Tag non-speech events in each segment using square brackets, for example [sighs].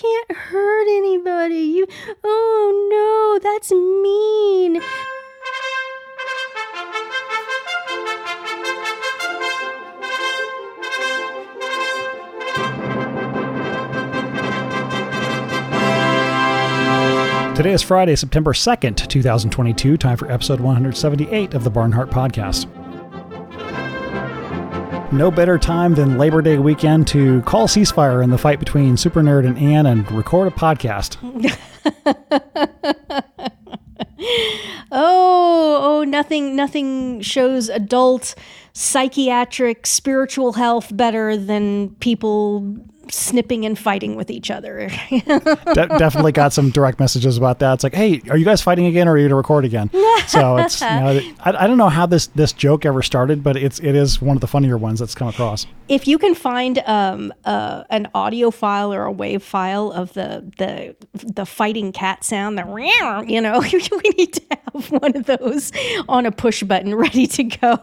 can't hurt anybody. You, oh no, that's mean. Today is Friday, September 2nd, 2022, time for episode 178 of the Barnhart Podcast. No better time than Labor Day weekend to call ceasefire in the fight between Super Nerd and Ann and record a podcast. [laughs] oh, oh, nothing, nothing shows adult psychiatric spiritual health better than people snipping and fighting with each other. De- definitely got some direct messages about that. It's like, hey, are you guys fighting again, or are you going to record again? so it's, you know, I, I don't know how this this joke ever started, but it's it is one of the funnier ones that's come across. If you can find um, uh, an audio file or a wave file of the the the fighting cat sound, the you know, [laughs] we need to have one of those on a push button ready to go.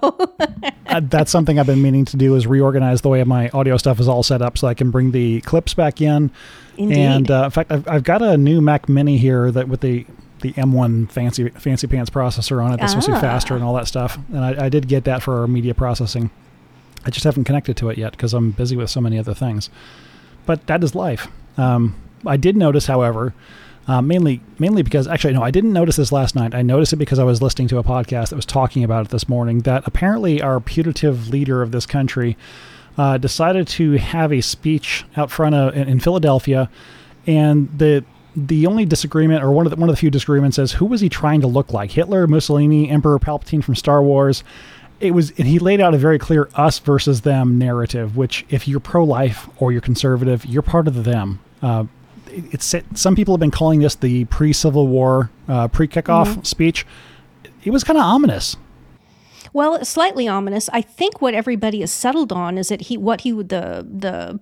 uh, that's something I've been meaning to do is reorganize the way my audio stuff is all set up so I can bring the clips back in. Indeed. And uh, in fact, I've, I've got a new Mac Mini here that with the the M1 fancy fancy pants processor on it that's supposed to be faster and all that stuff. And I, I did get that for our media processing. I just haven't connected to it yet because I'm busy with so many other things. But that is life. Um, I did notice, however, uh, mainly mainly because actually no, I didn't notice this last night. I noticed it because I was listening to a podcast that was talking about it this morning. That apparently our putative leader of this country uh, decided to have a speech out front of in, in Philadelphia, and the the only disagreement, or one of the, one of the few disagreements, is who was he trying to look like? Hitler, Mussolini, Emperor Palpatine from Star Wars. It was, and he laid out a very clear us versus them narrative. Which, if you're pro-life or you're conservative, you're part of the them. Uh, it's some people have been calling this the pre-Civil War, uh, pre-kickoff mm-hmm. speech. It was kind of ominous. Well, slightly ominous. I think what everybody has settled on is that he what he would the the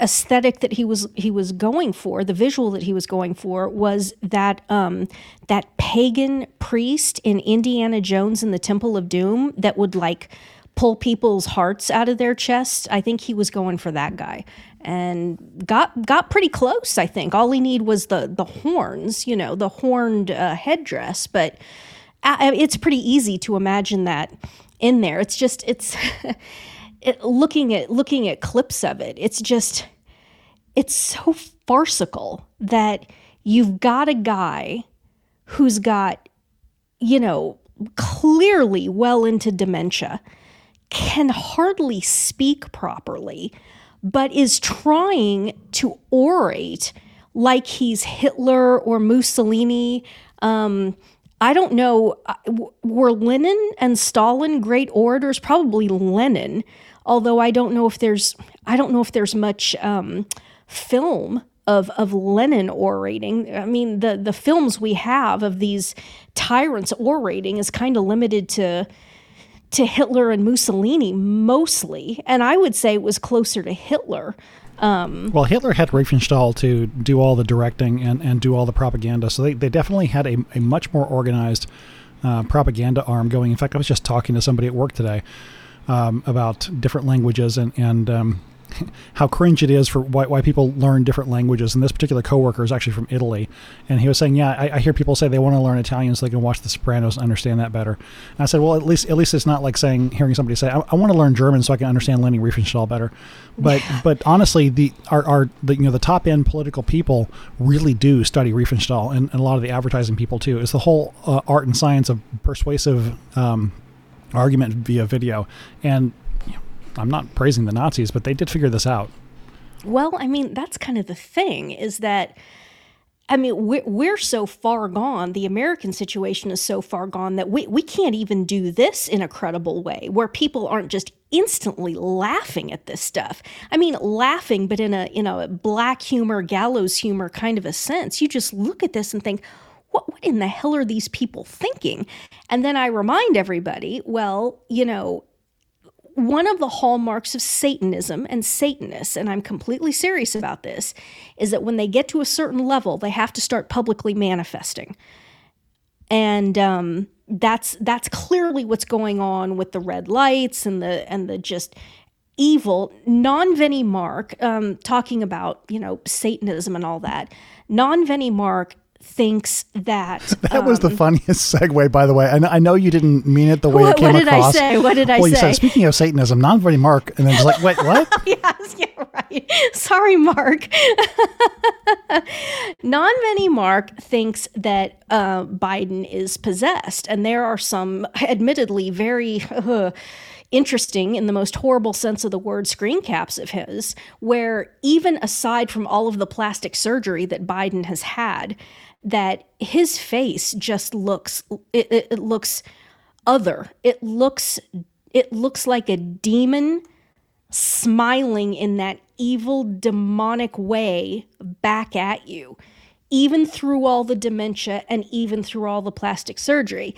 aesthetic that he was he was going for, the visual that he was going for was that um, that pagan priest in Indiana Jones in the Temple of Doom that would like pull people's hearts out of their chest. I think he was going for that guy and got got pretty close. I think all he need was the the horns, you know, the horned uh, headdress, but it's pretty easy to imagine that in there. It's just it's [laughs] it, looking at looking at clips of it. It's just it's so farcical that you've got a guy who's got you know clearly well into dementia can hardly speak properly but is trying to orate like he's Hitler or Mussolini um, I don't know. Uh, were Lenin and Stalin great orators? Probably Lenin, although I don't know if there's I don't know if there's much um, film of of Lenin orating. I mean, the the films we have of these tyrants orating is kind of limited to to Hitler and Mussolini mostly, and I would say it was closer to Hitler. Um, well, Hitler had Riefenstahl to do all the directing and, and do all the propaganda, so they, they definitely had a, a much more organized uh, propaganda arm going. In fact, I was just talking to somebody at work today um, about different languages and, and um, how cringe it is for why, why people learn different languages. And this particular coworker is actually from Italy, and he was saying, "Yeah, I, I, hear people say they want to learn Italian so they can watch The Sopranos and understand that better." And I said, "Well, at least at least it's not like saying hearing somebody say I, I want to learn German so I can understand Leni Riefenstahl better." But yeah. but honestly, the our, our the you know the top end political people really do study Riefenstahl, and, and a lot of the advertising people too. It's the whole uh, art and science of persuasive. Um, argument via video and I'm not praising the Nazis, but they did figure this out. Well, I mean, that's kind of the thing is that I mean, we're, we're so far gone. The American situation is so far gone that we, we can't even do this in a credible way where people aren't just instantly laughing at this stuff. I mean, laughing, but in a, in a black humor, gallows humor kind of a sense. You just look at this and think, what, what in the hell are these people thinking? And then I remind everybody, well, you know, one of the hallmarks of Satanism and Satanists, and I'm completely serious about this, is that when they get to a certain level, they have to start publicly manifesting. And um, that's that's clearly what's going on with the red lights and the and the just evil. Non Veni Mark, um, talking about you know Satanism and all that. Non Veni Mark thinks that [laughs] that was the funniest segue by the way. And i know you didn't mean it the way what, it came out. what did across. i say? What did i well say you said speaking of satanism non-very mark and then it's like wait what? [laughs] Yes yeah right. Sorry mark. [laughs] Non-veni mark thinks that uh, biden is possessed and there are some admittedly very uh, interesting in the most horrible sense of the word screen caps of his, where even aside from all of the plastic surgery that Biden has had, that his face just looks it, it, it looks other. It looks it looks like a demon smiling in that evil demonic way back at you even through all the dementia and even through all the plastic surgery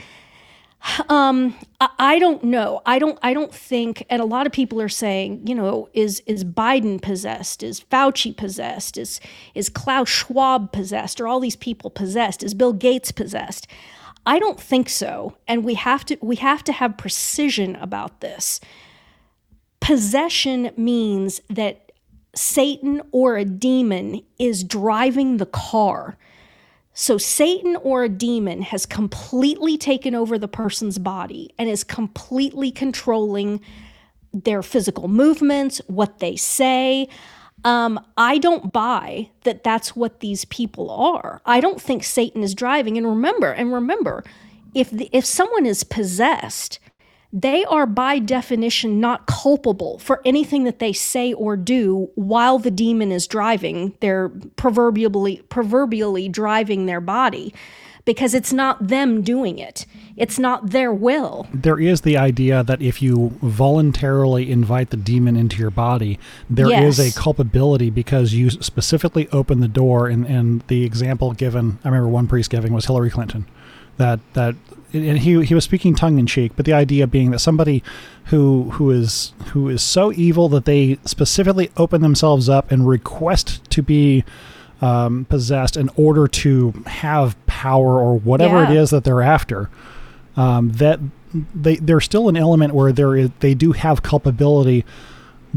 um, I, don't know. I don't. I don't think. And a lot of people are saying, you know, is is Biden possessed? Is Fauci possessed? Is is Klaus Schwab possessed? Are all these people possessed? Is Bill Gates possessed? I don't think so. And we have to we have to have precision about this. Possession means that Satan or a demon is driving the car. So, Satan or a demon has completely taken over the person's body and is completely controlling their physical movements, what they say. Um, I don't buy that that's what these people are. I don't think Satan is driving. And remember, and remember, if the, if someone is possessed, they are by definition not culpable for anything that they say or do while the demon is driving they're proverbially proverbially driving their body because it's not them doing it. It's not their will. There is the idea that if you voluntarily invite the demon into your body there yes. is a culpability because you specifically open the door and, and the example given i remember one priest giving was hillary clinton that that and he he was speaking tongue in cheek, but the idea being that somebody who who is who is so evil that they specifically open themselves up and request to be um, possessed in order to have power or whatever yeah. it is that they're after. Um, that they there's still an element where there is they do have culpability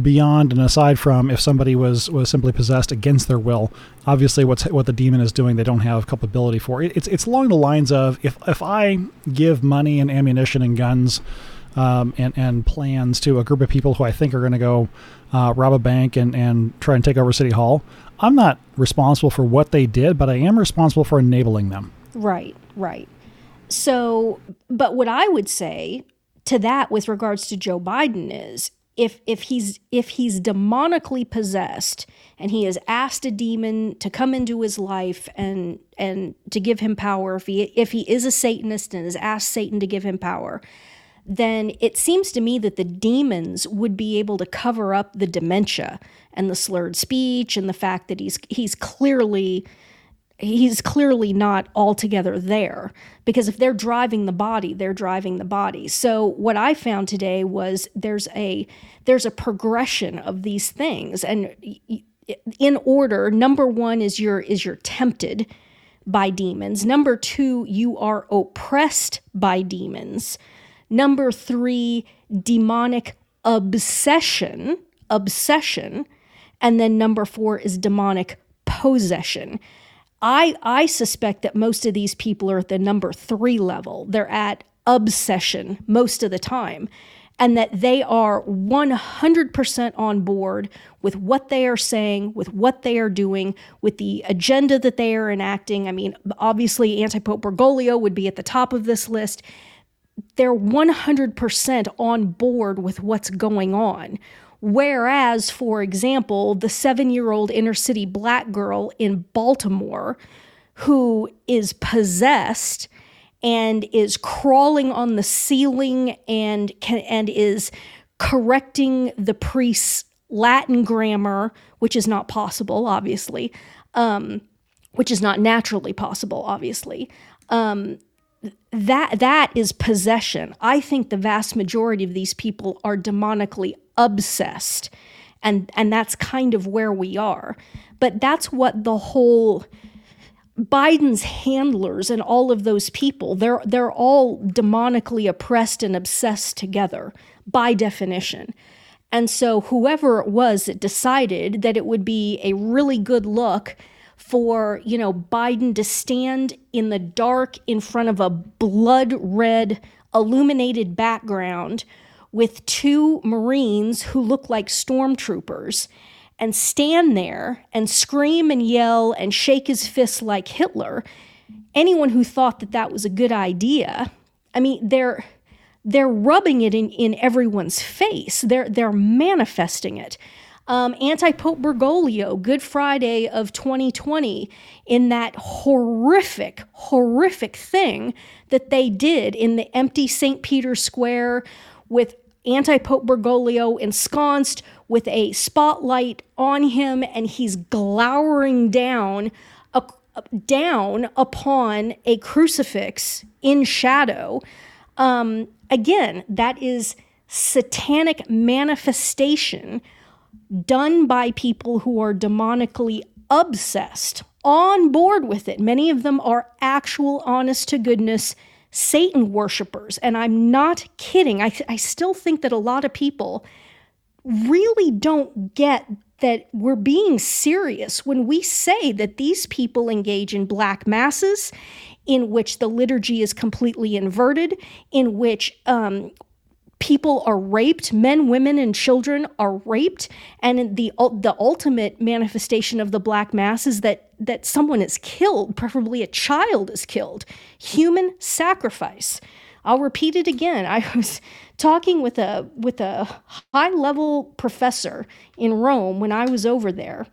beyond and aside from if somebody was was simply possessed against their will. Obviously what's what the demon is doing they don't have culpability for. It, it's it's along the lines of if if i give money and ammunition and guns um, and and plans to a group of people who i think are going to go uh, rob a bank and and try and take over city hall i'm not responsible for what they did but i am responsible for enabling them. Right right. So but what i would say to that with regards to joe biden is if if he's if he's demonically possessed and he has asked a demon to come into his life and and to give him power if he if he is a satanist and has asked satan to give him power then it seems to me that the demons would be able to cover up the dementia and the slurred speech and the fact that he's he's clearly he's clearly not altogether there because if they're driving the body they're driving the body. So what i found today was there's a there's a progression of these things and in order number 1 is you're is you're tempted by demons. Number 2 you are oppressed by demons. Number 3 demonic obsession obsession. And then number 4 is demonic possession I I suspect that most of these people are at the number 3 level. They're at obsession most of the time and that they are 100% on board with what they are saying, with what they are doing, with the agenda that they are enacting. I mean, obviously, Anti Pope Bergoglio would be at the top of this list. They're 100% on board with what's going on. Whereas, for example, the seven year old inner city black girl in Baltimore who is possessed and is crawling on the ceiling and can, and is correcting the priest's Latin grammar, which is not possible, obviously, um, which is not naturally possible, obviously. Um, that that is possession. I think the vast majority of these people are demonically obsessed. And and that's kind of where we are. But that's what the whole Biden's handlers and all of those people, they're they're all demonically oppressed and obsessed together by definition. And so, whoever it was that decided that it would be a really good look for, you know, Biden to stand in the dark in front of a blood red illuminated background with two Marines who look like stormtroopers and stand there and scream and yell and shake his fist like Hitler. Anyone who thought that that was a good idea, I mean, they're they're rubbing it in, in everyone's face. They're they're manifesting it. Um, Anti Pope Bergoglio, Good Friday of 2020, in that horrific, horrific thing that they did in the empty St. Peter's Square with anti Pope Bergoglio ensconced with a spotlight on him, and he's glowering down. A, down upon a crucifix in shadow. Um, again, that is satanic manifestation done by people who are demonically obsessed, on board with it. Many of them are actual, honest to goodness Satan worshipers. And I'm not kidding. I, I still think that a lot of people really don't get that we're being serious when we say that these people engage in black masses in which the liturgy is completely inverted, in which um, people are raped, men, women, and children are raped, and the the ultimate manifestation of the black mass is that that someone is killed, preferably a child is killed. Human sacrifice. I'll repeat it again. I was talking with a with a high level professor in Rome when I was over there,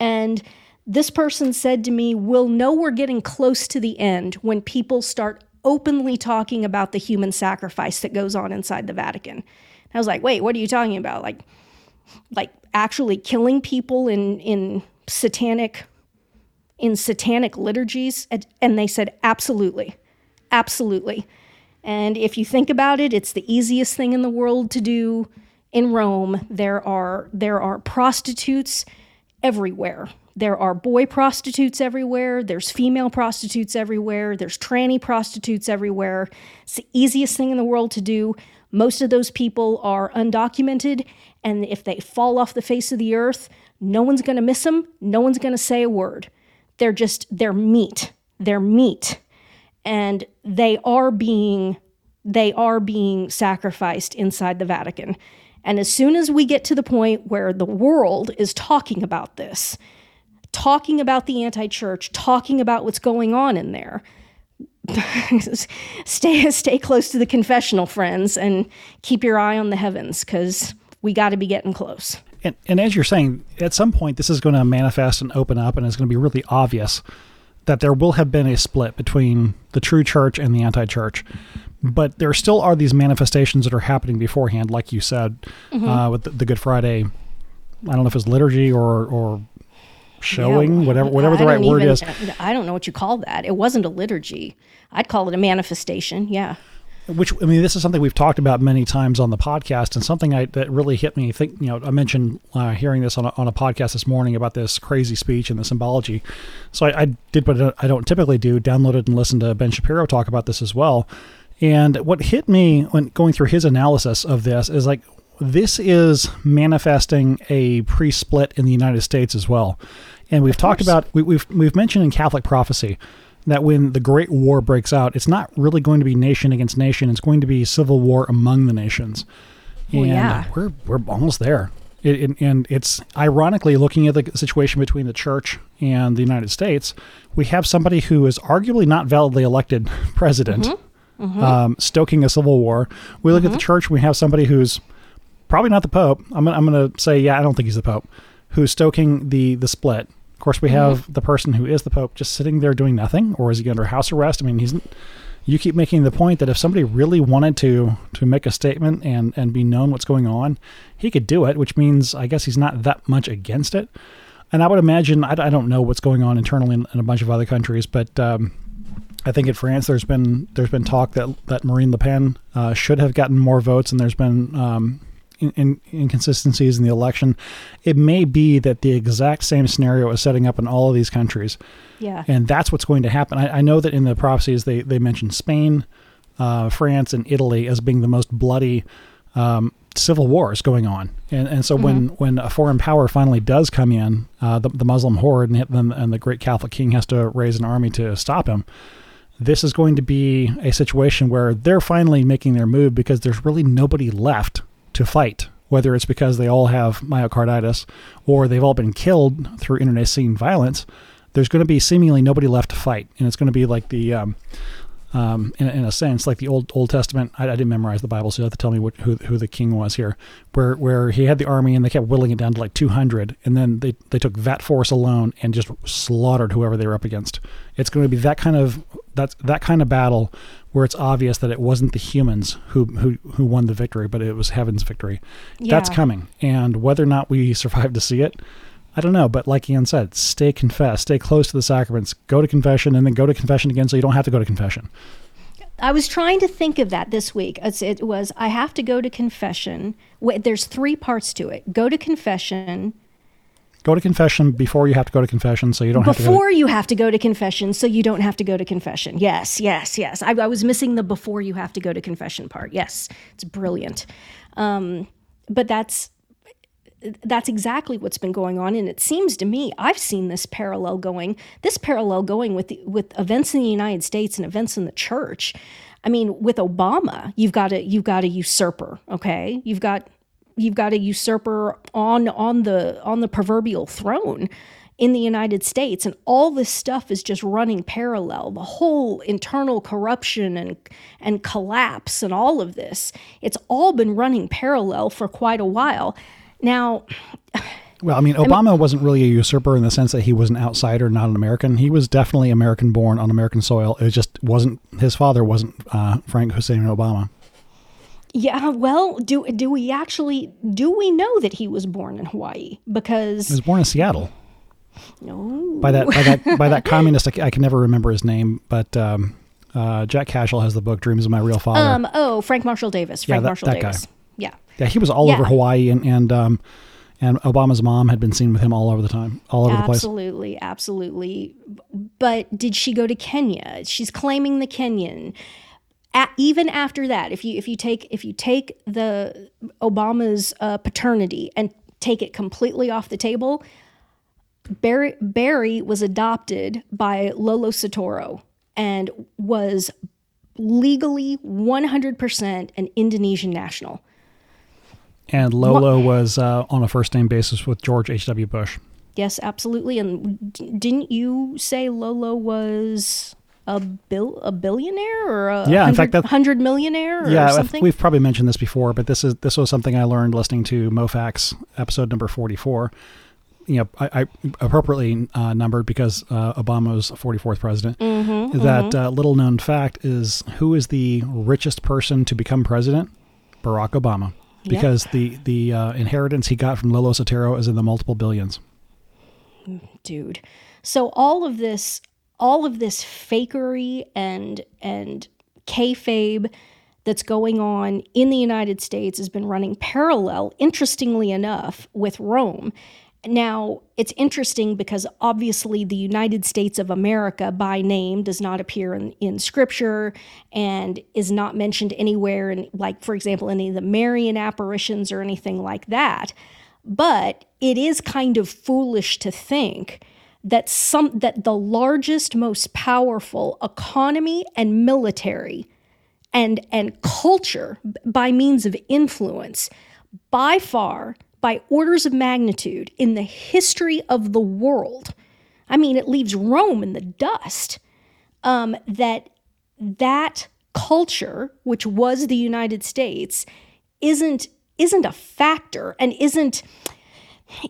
and this person said to me, We'll know we're getting close to the end when people start openly talking about the human sacrifice that goes on inside the Vatican. And I was like, wait, what are you talking about? Like, like actually killing people in in satanic in satanic liturgies? And they said, absolutely, absolutely. And if you think about it, it's the easiest thing in the world to do in Rome. There are there are prostitutes everywhere. There are boy prostitutes everywhere. There's female prostitutes everywhere. There's tranny prostitutes everywhere. It's the easiest thing in the world to do. Most of those people are undocumented, and if they fall off the face of the earth, no one's going to miss them. No one's going to say a word. They're just, they're meat. They're meat. And they are being, they are being sacrificed inside the Vatican. And as soon as we get to the point where the world is talking about this, talking about the anti church, talking about what's going on in there. [laughs] stay stay close to the confessional friends and keep your eye on the heavens because we got to be getting close. And, and as you're saying, at some point this is going to manifest and open up, and it's going to be really obvious that there will have been a split between the true church and the anti-church. But there still are these manifestations that are happening beforehand, like you said, mm-hmm. uh, with the, the Good Friday I don't know if it's liturgy or or showing, yeah, whatever whatever the right word even, is. I don't know what you call that. It wasn't a liturgy. I'd call it a manifestation. Yeah. Which I mean, this is something we've talked about many times on the podcast, and something I, that really hit me. I think you know, I mentioned uh, hearing this on a, on a podcast this morning about this crazy speech and the symbology. So I, I did what I don't typically do: downloaded and listened to Ben Shapiro talk about this as well. And what hit me when going through his analysis of this is like this is manifesting a pre-split in the United States as well. And we've talked about we, we've we've mentioned in Catholic prophecy that when the Great War breaks out, it's not really going to be nation against nation; it's going to be civil war among the nations. Well, and yeah. we're we're almost there. It, it, and it's ironically looking at the situation between the church and the United States, we have somebody who is arguably not validly elected [laughs] president, mm-hmm. Mm-hmm. Um, stoking a civil war. We look mm-hmm. at the mm-hmm. church, we have somebody who's probably not the Pope. I'm, I'm going to say, yeah, I don't think he's the Pope, who's stoking the the split. Of course, we have mm-hmm. the person who is the Pope just sitting there doing nothing, or is he under house arrest? I mean, he's. You keep making the point that if somebody really wanted to to make a statement and and be known what's going on, he could do it. Which means, I guess he's not that much against it. And I would imagine, I, I don't know what's going on internally in, in a bunch of other countries, but um, I think in France there's been there's been talk that that Marine Le Pen uh, should have gotten more votes, and there's been um, in, in, inconsistencies in the election, it may be that the exact same scenario is setting up in all of these countries. Yeah. And that's what's going to happen. I, I know that in the prophecies they, they mentioned Spain, uh, France, and Italy as being the most bloody um, civil wars going on. And, and so when, when a foreign power finally does come in, uh, the, the Muslim horde and, and, and the great Catholic king has to raise an army to stop him, this is going to be a situation where they're finally making their move because there's really nobody left to fight. Whether it's because they all have myocarditis or they've all been killed through internecine violence, there's going to be seemingly nobody left to fight, and it's going to be like the um, um, in, in, a sense, like the old Old Testament. I, I, didn't memorize the Bible, so you have to tell me what, who who the king was here. Where where he had the army and they kept whittling it down to like 200, and then they they took that force alone and just slaughtered whoever they were up against. It's going to be that kind of that's that kind of battle where it's obvious that it wasn't the humans who who who won the victory, but it was heaven's victory. Yeah. That's coming, and whether or not we survive to see it. I don't know, but like Ian said, stay confessed, stay close to the sacraments, go to confession, and then go to confession again so you don't have to go to confession. I was trying to think of that this week. It was I have to go to confession. There's three parts to it. Go to confession. Go to confession before you have to go to confession, so you don't before have to. Before you have to go to confession, so you don't have to go to confession. Yes, yes, yes. I, I was missing the before you have to go to confession part. Yes, it's brilliant. Um, but that's that's exactly what's been going on and it seems to me I've seen this parallel going this parallel going with the, with events in the United States and events in the church I mean with Obama you've got a you've got a usurper okay you've got you've got a usurper on on the on the proverbial throne in the United States and all this stuff is just running parallel the whole internal corruption and and collapse and all of this it's all been running parallel for quite a while now, well, I mean, Obama I mean, wasn't really a usurper in the sense that he was an outsider, not an American. He was definitely American born on American soil. It just wasn't his father wasn't uh, Frank Hussein Obama. Yeah, well, do do we actually do we know that he was born in Hawaii? Because he was born in Seattle. No. By that by that by that [laughs] communist, I, I, can never remember his name, but um, uh, Jack Cashill has the book "Dreams of My Real Father." Um, oh, Frank Marshall Davis. Frank yeah, that, Marshall that Davis. Guy. Yeah. Yeah, he was all yeah. over Hawaii, and and um, and Obama's mom had been seen with him all over the time, all over absolutely, the place. Absolutely, absolutely. But did she go to Kenya? She's claiming the Kenyan. At, even after that, if you if you take if you take the Obama's uh, paternity and take it completely off the table, Barry, Barry was adopted by Lolo Soetoro and was legally 100% an Indonesian national. And Lolo was uh, on a first name basis with George H.W. Bush. Yes, absolutely. And didn't you say Lolo was a bill a billionaire or a yeah, in fact, that, hundred millionaire or yeah, something? we've probably mentioned this before, but this is this was something I learned listening to MoFax episode number forty four. You know, I, I appropriately uh, numbered because uh, Obama's 44th president. Mm-hmm, that mm-hmm. Uh, little known fact is who is the richest person to become president? Barack Obama because yep. the the uh, inheritance he got from Lolo Soetoro is in the multiple billions. Dude, so all of this, all of this fakery and and kayfabe that's going on in the United States has been running parallel, interestingly enough, with Rome. Now, it's interesting because obviously the United States of America by name does not appear in, in scripture and is not mentioned anywhere in, like, for example, any of the Marian apparitions or anything like that. But it is kind of foolish to think that some that the largest, most powerful economy and military and and culture by means of influence by far by orders of magnitude in the history of the world. I mean, it leaves Rome in the dust. Um, that that culture, which was the United States, isn't isn't a factor and isn't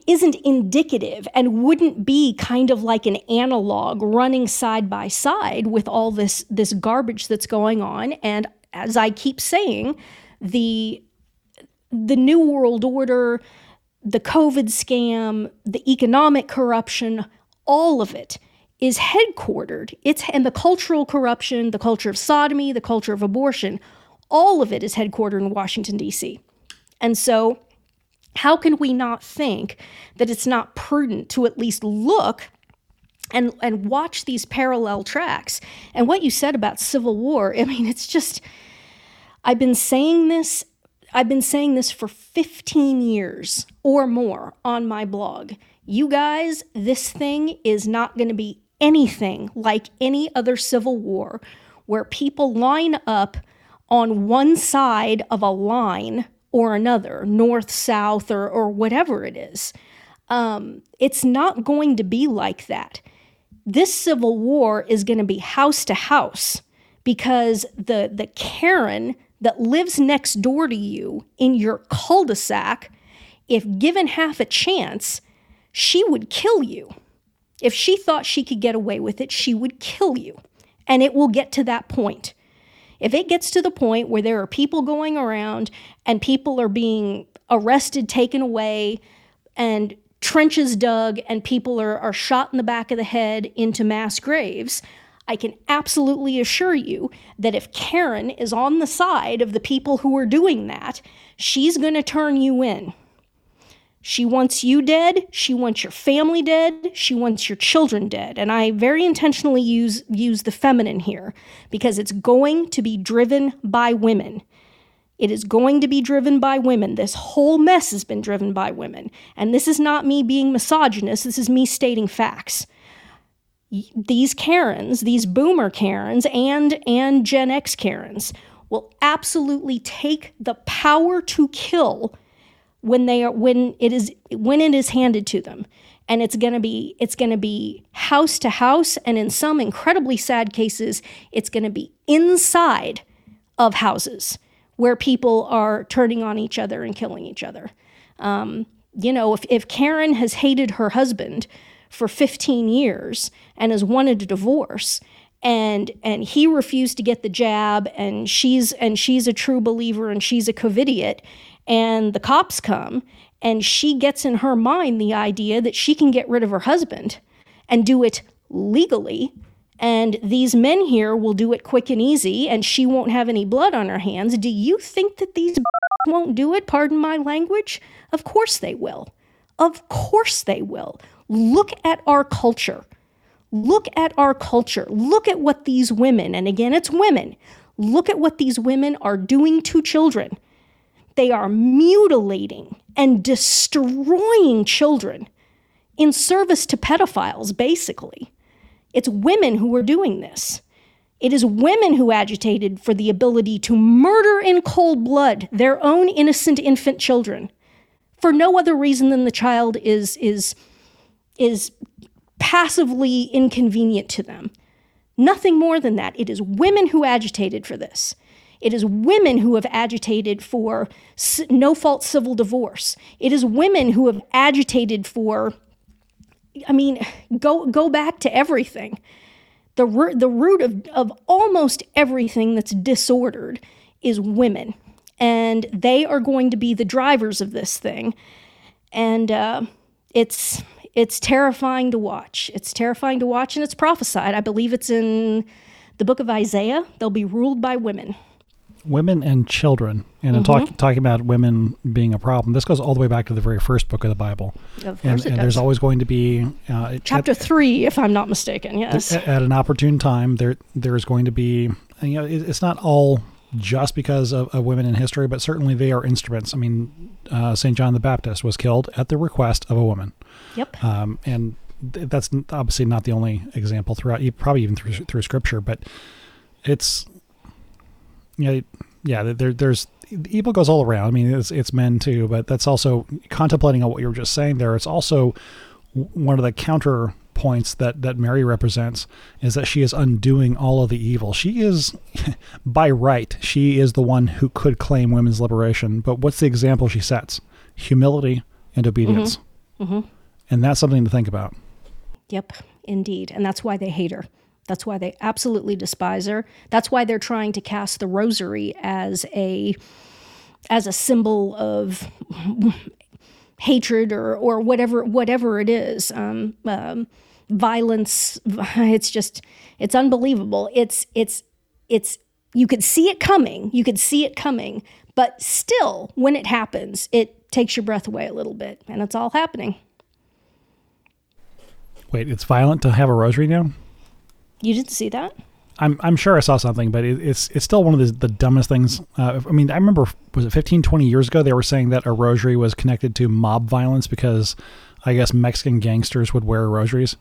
isn't indicative and wouldn't be kind of like an analog running side by side with all this this garbage that's going on and as I keep saying the the New World Order, the COVID scam, the economic corruption, all of it is headquartered. It's and the cultural corruption, the culture of sodomy, the culture of abortion, all of it is headquartered in Washington D.C. And so, how can we not think that it's not prudent to at least look and and watch these parallel tracks? And what you said about civil war, I mean, it's just I've been saying this I've been saying this for 15 years or more on my blog. You guys, this thing is not going to be anything like any other civil war where people line up on one side of a line or another, north, south, or, or whatever it is. Um, it's not going to be like that. This civil war is going to be house to house because the, the Karen that lives next door to you in your cul de sac, if given half a chance, she would kill you. If she thought she could get away with it, she would kill you. And it will get to that point. If it gets to the point where there are people going around and people are being arrested, taken away, and trenches dug, and people are, are shot in the back of the head into mass graves, I can absolutely assure you that if Karen is on the side of the people who are doing that, she's going to turn you in. She wants you dead. She wants your family dead. She wants your children dead. And I very intentionally use, use the feminine here because it's going to be driven by women. It is going to be driven by women. This whole mess has been driven by women. And this is not me being misogynist, this is me stating facts. These Karens, these boomer Karens and and Gen X Karens will absolutely take the power to kill when they are when it is when it is handed to them. And it's going to be it's going to be house to house and in some incredibly sad cases it's going to be inside of houses where people are turning on each other and killing each other. Um, you know if, if karen has hated her husband for 15 years and has wanted a divorce and and he refused to get the jab and she's and she's a true believer and she's a covidiot and the cops come and she gets in her mind the idea that she can get rid of her husband and do it legally and these men here will do it quick and easy and she won't have any blood on her hands. Do you think that these [laughs] won't do it? Pardon my language? Of course they will. Of course they will. Look at our culture. Look at our culture. Look at what these women and again it's women. Look at what these women are doing to children they are mutilating and destroying children in service to pedophiles, basically. It's women who are doing this. It is women who agitated for the ability to murder in cold blood their own innocent infant children for no other reason than the child is, is, is passively inconvenient to them. Nothing more than that. It is women who agitated for this. It is women who have agitated for no fault civil divorce. It is women who have agitated for, I mean, go, go back to everything. The, the root of, of almost everything that's disordered is women. And they are going to be the drivers of this thing. And uh, it's, it's terrifying to watch. It's terrifying to watch, and it's prophesied. I believe it's in the book of Isaiah. They'll be ruled by women women and children. And mm-hmm. talk, talking about women being a problem, this goes all the way back to the very first book of the Bible. Of and, and there's always going to be uh, chapter at, three, if I'm not mistaken. Yes. At, at, an opportune time, there there is going to be. You know, it, it's not all just because of, of, women in history, but certainly they are instruments. I mean, uh, Saint John the Baptist was killed at the request of a woman. Yep. Um, and th- that's obviously not the only example throughout, probably even through through Scripture, but it's you know yeah, there, there's evil goes all around. I mean, it's it's men too, but that's also contemplating on what you were just saying there. It's also one of the counter points that that Mary represents is that she is undoing all of the evil. She is, [laughs] by right, she is the one who could claim women's liberation. But what's the example she sets? Humility and obedience, mm-hmm. Mm-hmm. and that's something to think about. Yep, indeed, and that's why they hate her. That's why they absolutely despise her. That's why they're trying to cast the rosary as a as a symbol of [laughs] hatred or or whatever whatever it is. Um, um, violence. [laughs] It's just it's unbelievable. It's it's it's you could see it coming. You could see it coming, but still, when it happens, it takes your breath away a little bit, and it's all happening. Wait, it's violent to have a rosary now? You didn't see that? I'm I'm sure I saw something, but it, it's it's still one of the, the dumbest things. Uh, I mean, I remember was it 15, 20 years ago they were saying that a rosary was connected to mob violence because I guess Mexican gangsters would wear rosaries.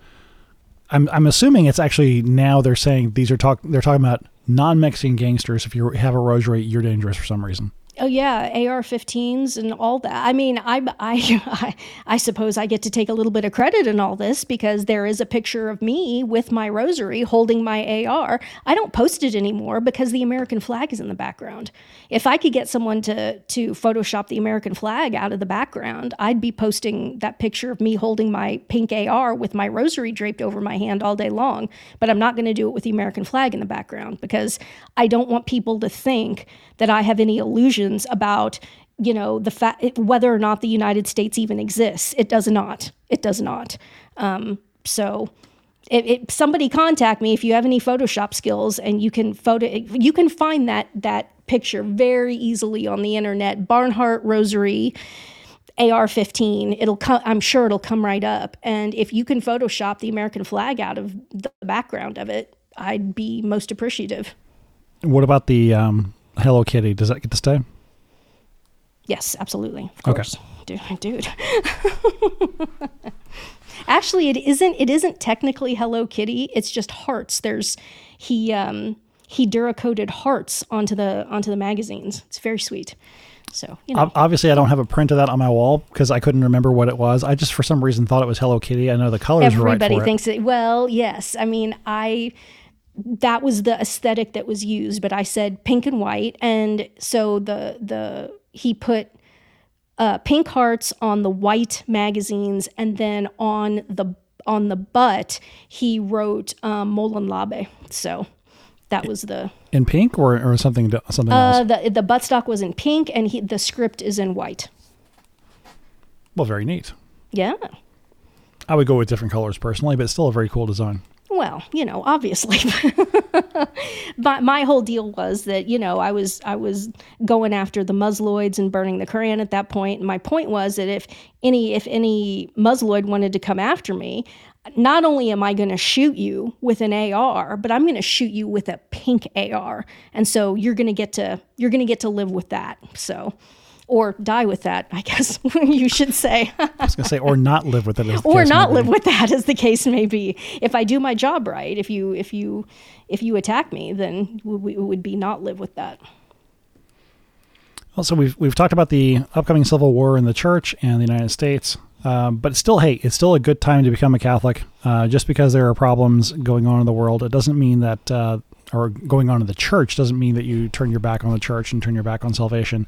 I'm I'm assuming it's actually now they're saying these are talk they're talking about non-Mexican gangsters. If you have a rosary, you're dangerous for some reason. Oh yeah, AR-15s and all that. I mean, I, [laughs] I, I, suppose I get to take a little bit of credit in all this because there is a picture of me with my rosary holding my AR. I don't post it anymore because the American flag is in the background. If I could get someone to to Photoshop the American flag out of the background, I'd be posting that picture of me holding my pink AR with my rosary draped over my hand all day long. But I'm not going to do it with the American flag in the background because I don't want people to think that I have any illusions about you know the fact whether or not the United States even exists. It does not. It does not. Um, so. If, somebody contact me if you have any Photoshop skills and you can photo you can find that that picture very easily on the internet Barnhart Rosary AR-15 it'll come I'm sure it'll come right up and if you can Photoshop the American flag out of the background of it I'd be most appreciative. What about the um, Hello Kitty. Does that get to stay? Yes, absolutely. Of course. Okay. Dude, dude. [laughs] Actually, it isn't it isn't technically Hello Kitty. It's just hearts. There's he um he Duracoated hearts onto the onto the magazines. It's very sweet. So, you know. obviously, I don't have a print of that on my wall because I couldn't remember what it was. I just, for some reason, thought it was Hello Kitty. I know the colors Everybody right thinks it. it. Well, yes. I mean, I that was the aesthetic that was used but i said pink and white. And so the the he put uh, pink hearts on the white magazines and then on the on the butt he wrote um, Molon Labe. So that was the in pink or, or something something uh, else? the the buttstock was in pink and he, the script is in white. Well very neat. Yeah. I would go with different colors personally but still a very cool design well, you know, obviously. [laughs] but my whole deal was that, you know, I was I was going after the Musloids and burning the Quran at that point. And my point was that if any if any Musloid wanted to come after me, not only am I going to shoot you with an AR, but I'm going to shoot you with a pink AR. And so you're going to get to you're going to get to live with that. So or die with that, I guess [laughs] you should say. I was going to say, or not live with it, [laughs] or not live with that, as the case may be. If I do my job right, if you if you if you attack me, then it would be not live with that. Also, we've we've talked about the upcoming civil war in the church and the United States, um, but still, hey, it's still a good time to become a Catholic. Uh, just because there are problems going on in the world, it doesn't mean that. Uh, or going on in the church doesn't mean that you turn your back on the church and turn your back on salvation.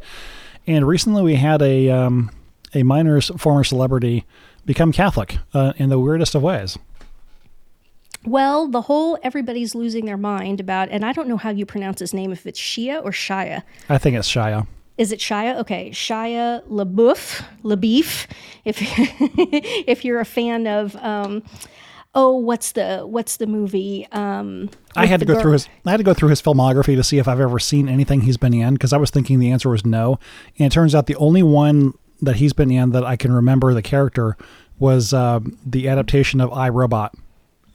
And recently we had a um, a minor's former celebrity become Catholic uh, in the weirdest of ways. Well, the whole everybody's losing their mind about, and I don't know how you pronounce his name, if it's Shia or Shia. I think it's Shia. Is it Shia? Okay, Shia LaBeouf, LaBeef. If [laughs] if you're a fan of um, oh, what's the what's the movie? Um, I had to go girl? through his I had to go through his filmography to see if I've ever seen anything he's been in because I was thinking the answer was no, and it turns out the only one that he's been in that I can remember the character was uh, the adaptation of I Robot.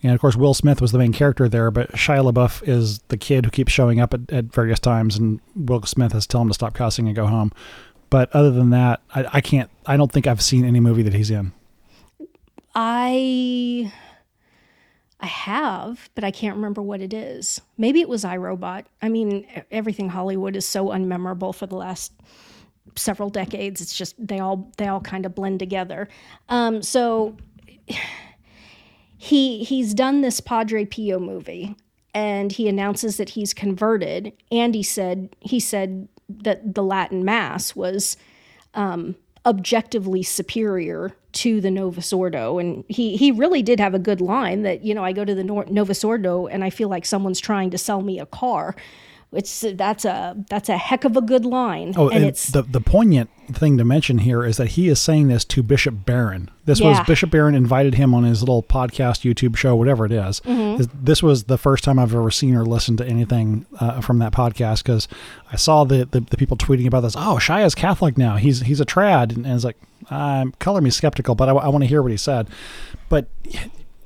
And of course, Will Smith was the main character there, but Shia LaBeouf is the kid who keeps showing up at, at various times, and Will Smith has to tell him to stop cussing and go home. But other than that, I, I can't. I don't think I've seen any movie that he's in. I I have, but I can't remember what it is. Maybe it was iRobot. I mean, everything Hollywood is so unmemorable for the last several decades. It's just they all they all kind of blend together. Um, so he he's done this Padre Pio movie, and he announces that he's converted. And he said he said that the Latin Mass was um, objectively superior to the Novus Ordo. And he, he really did have a good line that, you know, I go to the Novus Ordo and I feel like someone's trying to sell me a car. It's that's a that's a heck of a good line. Oh, and, and it's the the poignant thing to mention here is that he is saying this to Bishop Barron. This yeah. was Bishop Barron invited him on his little podcast, YouTube show, whatever it is. Mm-hmm. This was the first time I've ever seen or listened to anything uh, from that podcast because I saw the, the, the people tweeting about this. Oh, Shia's Catholic now. He's he's a trad, and, and it's like, um, color me skeptical, but I, I want to hear what he said. But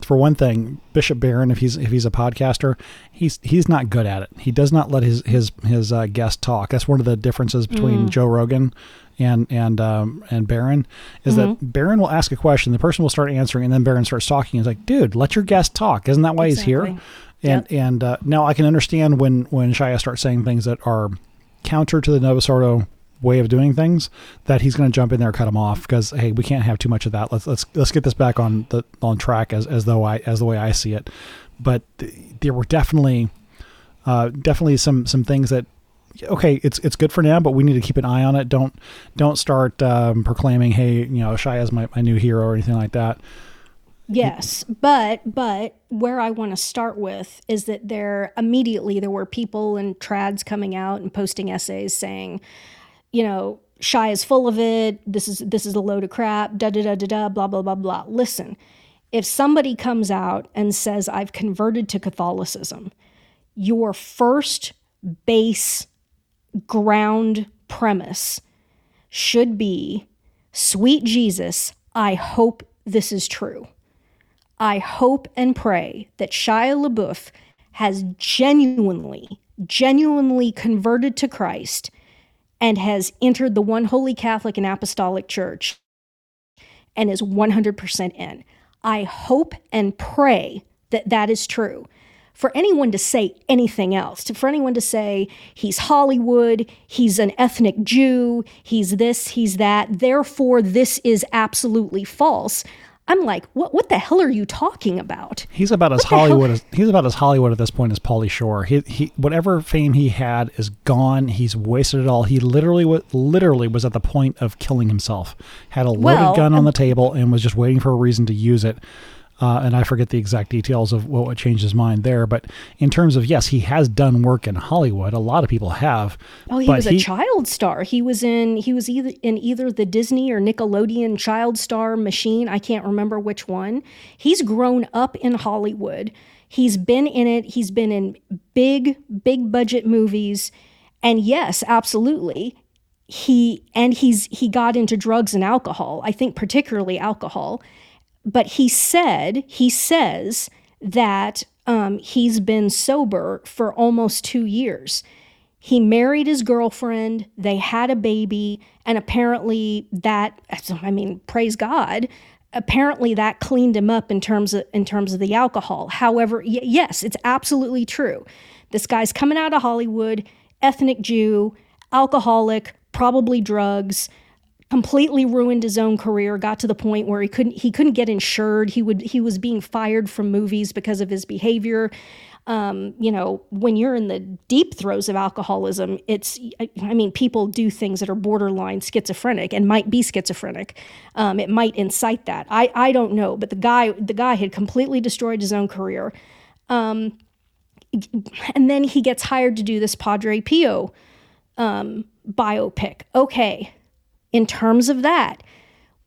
for one thing, Bishop Barron, if he's if he's a podcaster, he's he's not good at it. He does not let his his his uh, guest talk. That's one of the differences between mm. Joe Rogan and and um, and Barron is mm-hmm. that Barron will ask a question, the person will start answering, and then Barron starts talking. He's like, "Dude, let your guest talk. Isn't that why exactly. he's here?" And yep. and uh, now I can understand when when Shia starts saying things that are counter to the Novus Ordo way of doing things that he's going to jump in there and cut him off because hey we can't have too much of that. Let's let's let's get this back on the on track as as though I as the way I see it. But th- there were definitely uh, definitely some some things that okay it's it's good for now but we need to keep an eye on it. Don't don't start um, proclaiming hey you know Shia is my, my new hero or anything like that. Yes, but but where I want to start with is that there immediately there were people and trads coming out and posting essays saying, you know, Shia is full of it. This is this is a load of crap. Da da da da da. Blah blah blah blah. Listen, if somebody comes out and says I've converted to Catholicism, your first base ground premise should be, sweet Jesus, I hope this is true. I hope and pray that Shia LaBeouf has genuinely, genuinely converted to Christ and has entered the one holy Catholic and Apostolic Church and is 100% in. I hope and pray that that is true. For anyone to say anything else, for anyone to say he's Hollywood, he's an ethnic Jew, he's this, he's that, therefore this is absolutely false, I'm like, what what the hell are you talking about? He's about as Hollywood as he's about as Hollywood at this point as Pauly Shore. He, he whatever fame he had is gone. He's wasted it all. He literally was literally was at the point of killing himself. Had a loaded well, gun on the table and was just waiting for a reason to use it. Uh, and I forget the exact details of what changed his mind there. But in terms of yes, he has done work in Hollywood. A lot of people have. Oh, he was he, a child star. He was in he was either in either the Disney or Nickelodeon child star machine. I can't remember which one. He's grown up in Hollywood. He's been in it. He's been in big big budget movies. And yes, absolutely, he and he's he got into drugs and alcohol. I think particularly alcohol but he said, he says that um, he's been sober for almost two years. He married his girlfriend, they had a baby, and apparently that, I mean, praise God, apparently that cleaned him up in terms of in terms of the alcohol. However, y- yes, it's absolutely true. This guy's coming out of Hollywood, ethnic Jew, alcoholic, probably drugs completely ruined his own career got to the point where he couldn't he couldn't get insured. He would he was being fired from movies because of his behavior. Um, you know when you're in the deep throes of alcoholism it's i mean people do things that are borderline schizophrenic and might be schizophrenic. Um, it might incite that. I i don't know but the guy the guy had completely destroyed his own career. Um, and then he gets hired to do this padre pio um, biopic. Okay in terms of that,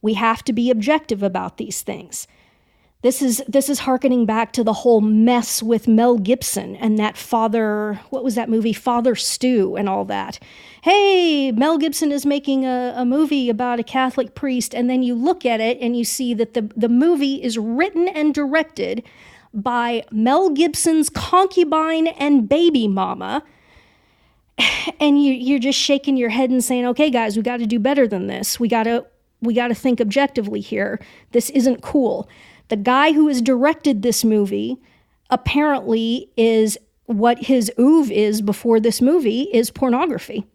we have to be objective about these things. This is this is harkening back to the whole mess with Mel Gibson and that father what was that movie Father Stu and all that. Hey, Mel Gibson is making a, a movie about a Catholic priest, and then you look at it and you see that the, the movie is written and directed by Mel Gibson's concubine and baby mama and you you're just shaking your head and saying, "Okay, guys, we got to do better than this. We got to we got to think objectively here. This isn't cool." The guy who has directed this movie apparently is what his oeuvre is before this movie is pornography.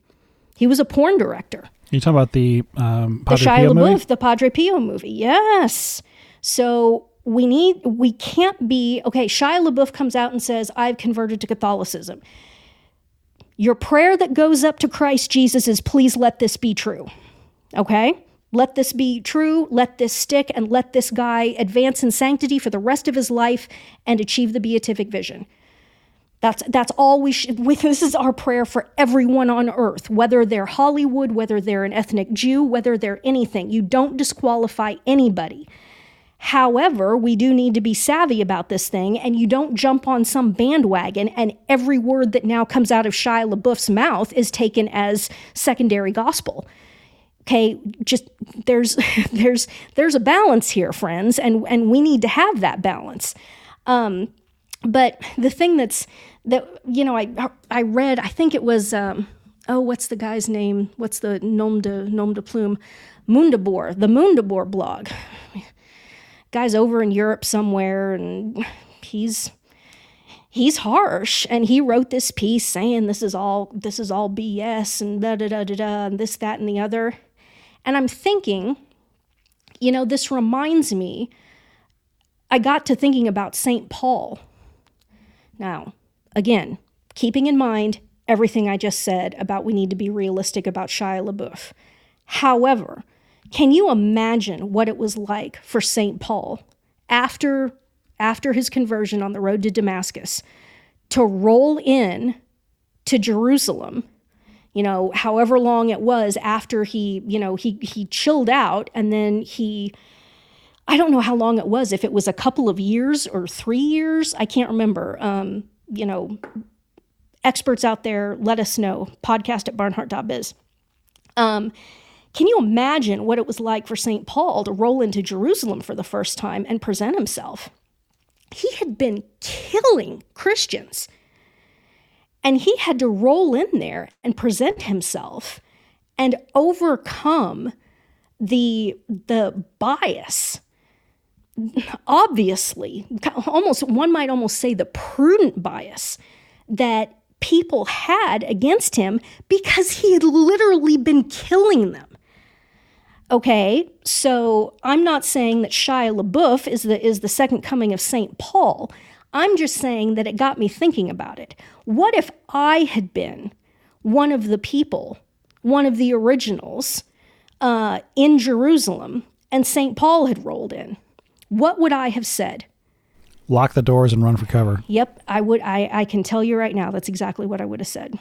He was a porn director. You talking about the um, Padre the Shia Pio LaBeouf, movie? the Padre Pio movie? Yes. So we need we can't be okay. Shia LaBeouf comes out and says, "I've converted to Catholicism." Your prayer that goes up to Christ Jesus is please let this be true. Okay? Let this be true, let this stick, and let this guy advance in sanctity for the rest of his life and achieve the beatific vision. That's that's all we should. [laughs] This is our prayer for everyone on earth, whether they're Hollywood, whether they're an ethnic Jew, whether they're anything. You don't disqualify anybody. However, we do need to be savvy about this thing, and you don't jump on some bandwagon, and every word that now comes out of Shia LaBeouf's mouth is taken as secondary gospel. Okay, just there's [laughs] there's there's a balance here, friends, and and we need to have that balance. Um, but the thing that's that you know I I read I think it was um, oh what's the guy's name what's the nom de nom de plume Mundabor the Mundabor blog guy's over in Europe somewhere and [laughs] he's he's harsh and he wrote this piece saying this is all this is all BS and da da da da da and this that and the other and I'm thinking you know this reminds me I got to thinking about St. Paul now, again, keeping in mind everything I just said about we need to be realistic about Shia LaBeouf. However, can you imagine what it was like for St. Paul after after his conversion on the road to Damascus to roll in to Jerusalem, you know, however long it was after he, you know, he he chilled out and then he I don't know how long it was, if it was a couple of years or three years. I can't remember. Um, you know, experts out there, let us know. Podcast at barnhardt.biz. Um, can you imagine what it was like for St. Paul to roll into Jerusalem for the first time and present himself? He had been killing Christians. And he had to roll in there and present himself and overcome the, the bias obviously, almost one might almost say the prudent bias that people had against him because he had literally been killing them. Okay, so I'm not saying that Shia LaBeouf is the is the second coming of Saint Paul. I'm just saying that it got me thinking about it. What if I had been one of the people, one of the originals uh, in Jerusalem, and Saint Paul had rolled in? What would I have said? Lock the doors and run for cover. Yep, I would. I, I can tell you right now, that's exactly what I would have said.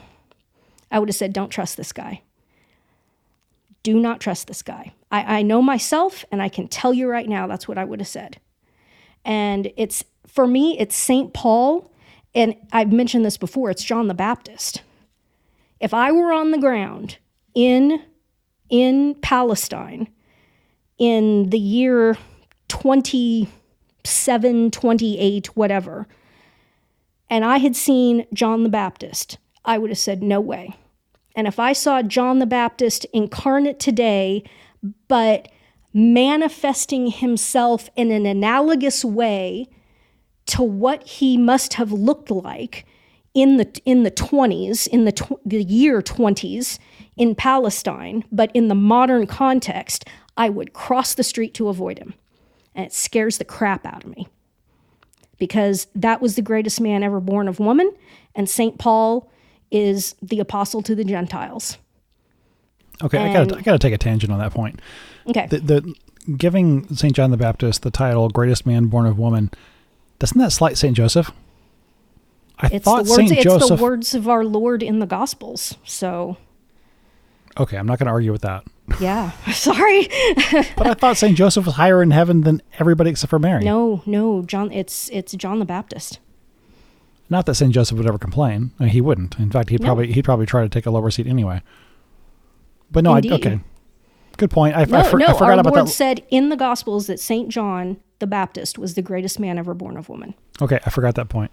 I would have said, don't trust this guy. Do not trust this guy. I, I know myself, and I can tell you right now, that's what I would have said. And it's, for me, it's St. Paul, and I've mentioned this before, it's John the Baptist. If I were on the ground in, in Palestine in the year 27, 28, whatever, and I had seen John the Baptist, I would have said, no way. And if I saw John the Baptist incarnate today, but manifesting himself in an analogous way to what he must have looked like in the in the 20s in the tw- the year 20s in Palestine but in the modern context I would cross the street to avoid him and it scares the crap out of me because that was the greatest man ever born of woman, and St. Paul is the apostle to the Gentiles. Okay, and, I got I got to take a tangent on that point. Okay, the, the giving St. John the Baptist the title "Greatest Man Born of Woman" doesn't that slight St. Joseph? I it's thought the words, Saint Joseph. It's the words of our Lord in the Gospels. So, okay, I'm not going to argue with that. Yeah, [laughs] sorry. but I thought Saint Joseph was higher in heaven than everybody except for Mary. No, no, John. It's it's John the Baptist. Not that Saint Joseph would ever complain. I mean, he wouldn't. In fact, he'd no. probably he'd probably try to take a lower seat anyway. But no, I, okay. Good point. I, no, I, for, no, I forgot our about Lord that. said in the Gospels that Saint John the Baptist was the greatest man ever born of woman. Okay, I forgot that point.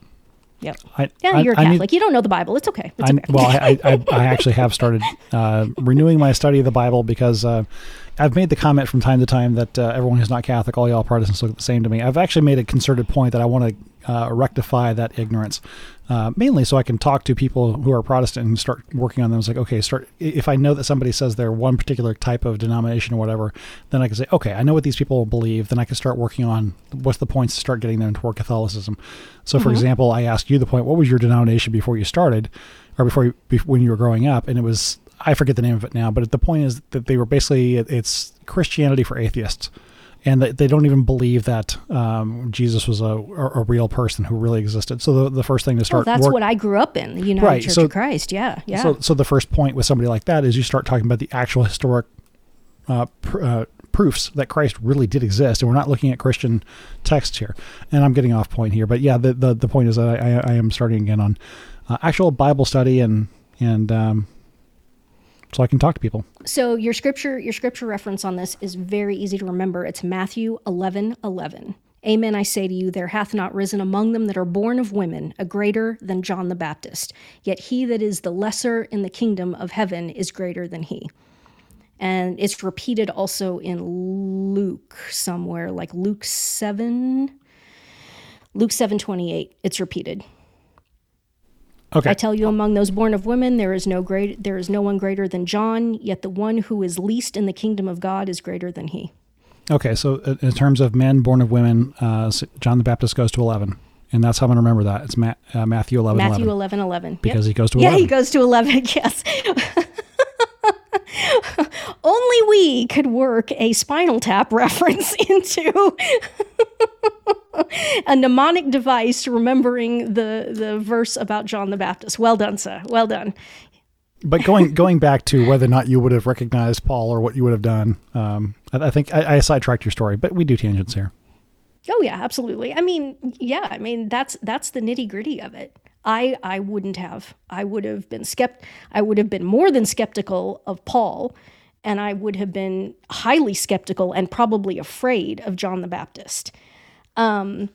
Yep. I, yeah, you're a Catholic. Need, you don't know the Bible. It's okay. It's I, okay. well, I, I, [laughs] I, actually have started uh, renewing my study of the Bible because uh, I've made the comment from time to time that uh, everyone who's not Catholic, all y'all Protestants look the same to me. I've actually made a concerted point that I want to uh, rectify that ignorance, uh, mainly so I can talk to people who are Protestant and start working on them. It's like, okay, start. If I know that somebody says they're one particular type of denomination or whatever, then I can say, okay, I know what these people believe. Then I can start working on what's the points to start getting them toward Catholicism. So, for mm-hmm. example, I asked you the point: what was your denomination before you started, or before you, when you were growing up? And it was I forget the name of it now, but the point is that they were basically it's Christianity for atheists, and that they don't even believe that um, Jesus was a, a real person who really existed. So the, the first thing to start. Well, that's work, what I grew up in, the United right, Church so, of Christ. Yeah, yeah. So, so the first point with somebody like that is you start talking about the actual historic uh, pr- uh, proofs that Christ really did exist, and we're not looking at Christian texts here. And I'm getting off point here, but yeah, the the, the point is that I, I, I am starting again on uh, actual Bible study and and um, so I can talk to people. So your scripture your scripture reference on this is very easy to remember. It's Matthew 11, 11. Amen, I say to you, there hath not risen among them that are born of women a greater than John the Baptist. Yet he that is the lesser in the kingdom of heaven is greater than he. And it's repeated also in Luke somewhere, like Luke 7. Luke 7:28. It's repeated. Okay. I tell you, among those born of women, there is no great, there is no one greater than John. Yet the one who is least in the kingdom of God is greater than he. Okay, so in terms of men born of women, uh, John the Baptist goes to 11. And that's how I'm going to remember that. It's Ma- uh, Matthew 11, Matthew 11. 11, 11. Because Yep. he goes to Yeah, 11. he goes to 11, [laughs] yes. [laughs] Only we could work a spinal tap [laughs] reference into [laughs] a mnemonic device remembering the, the verse about John the Baptist. Well done, sir. Well done. But going [laughs] going back to whether or not you would have recognized Paul or what you would have done, um, I, I think I, I sidetracked your story, but we do tangents here. Oh yeah, absolutely. I mean, yeah, I mean that's that's the nitty gritty of it. I I wouldn't have. I would have been skept. I would have been more than skeptical of Paul, and I would have been highly skeptical and probably afraid of John the Baptist. Um,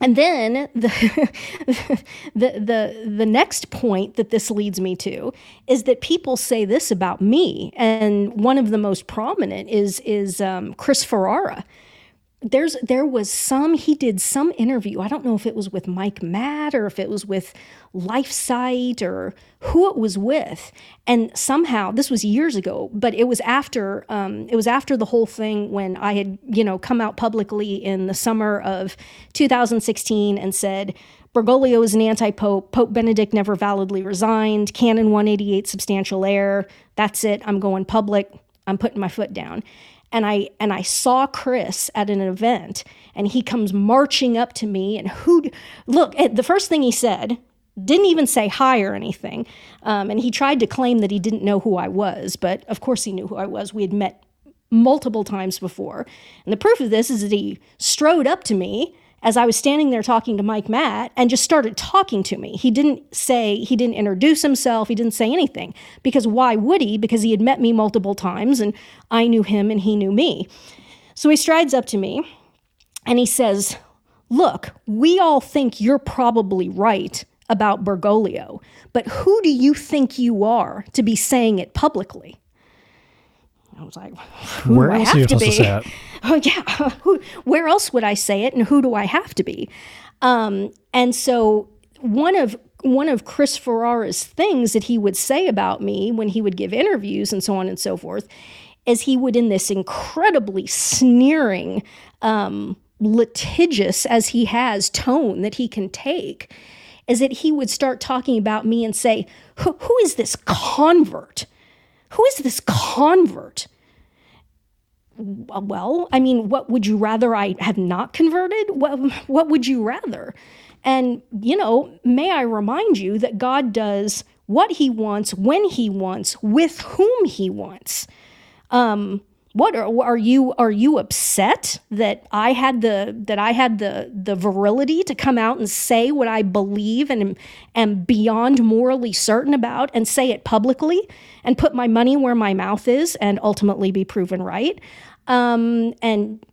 and then the, [laughs] the the the next point that this leads me to is that people say this about me, and one of the most prominent is is um, Chris Ferrara there's there was some he did some interview i don't know if it was with mike matt or if it was with lifesite or who it was with and somehow this was years ago but it was after um, it was after the whole thing when i had you know come out publicly in the summer of 2016 and said Bergoglio is an anti-pope. Pope Benedict never validly resigned. Canon 188 substantial error. That's it. I'm going public. I'm putting my foot down and I and I saw Chris at an event, and he comes marching up to me, and who? Look, eh, the first thing he said didn't even say hi or anything, um, and he tried to claim that he didn't know who I was, but of course he knew who I was. We had met multiple times before, and the proof of this is that he strode up to me as I was standing there talking to Mike Matt and just started talking to me. He didn't say, he didn't introduce himself, he didn't say anything. Because why would he? Because he had met me multiple times and I knew him and he knew me. So he strides up to me and he says, Look, we all think you're probably right about Bergoglio, but who do you think you are to be saying it publicly? I was like, [laughs] who Where do I else have are you to supposed be? to say it? [laughs] Oh yeah, [laughs] who, where else would I say it, and who do I have to be? Um, and so one of one of Chris Ferrara's things that he would say about me when he would give interviews and so on and so forth is he would in this incredibly sneering, um, litigious as he has tone that he can take, is that he would start talking about me and say, "Who who is this convert? Who is this convert?" well, I mean, what would you rather I have not converted? What, what would you rather? And, you know, may I remind you that God does what he wants, when he wants, with whom he wants. Um, what are, are you are you upset that I had the that I had the the virility to come out and say what I believe and am, am beyond morally certain about and say it publicly and put my money where my mouth is and ultimately be proven right um, and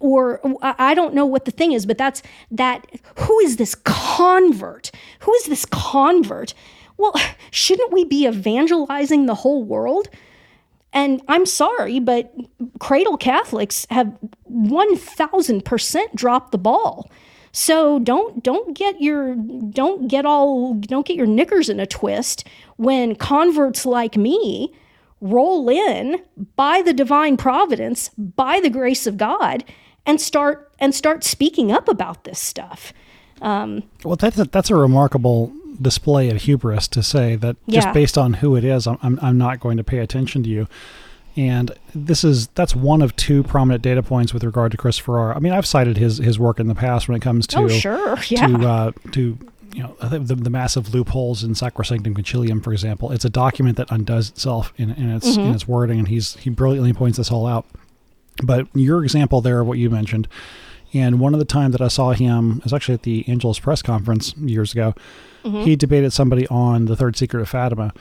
or I don't know what the thing is, but that's that. Who is this convert? Who is this convert? Well, [laughs] shouldn't we be evangelizing the whole world? And I'm sorry, but cradle Catholics have 1000% dropped the ball. So don't don't get your don't get all don't get your knickers in a twist when converts like me roll in by the divine providence, by the grace of God, and start and start speaking up about this stuff. Um, Well, that's a, that's a remarkable display of hubris to say that just based on who it is, I'm, I'm I'm not going to pay attention to you. And this is that's one of two prominent data points with regard to Chris Ferrara. I mean, I've cited his his work in the past when it comes to oh, sure, [laughs] yeah, to uh, to you know the, the massive loopholes in Sacrosanctum Concilium, for example. It's a document that undoes itself in, in its Mm-hmm. in its wording, and he's he brilliantly points this all out. But your example there of what you mentioned, and one of the time that I saw him was actually at the Angelus press conference years ago. Mm-hmm. He debated somebody on the third secret of Fatima,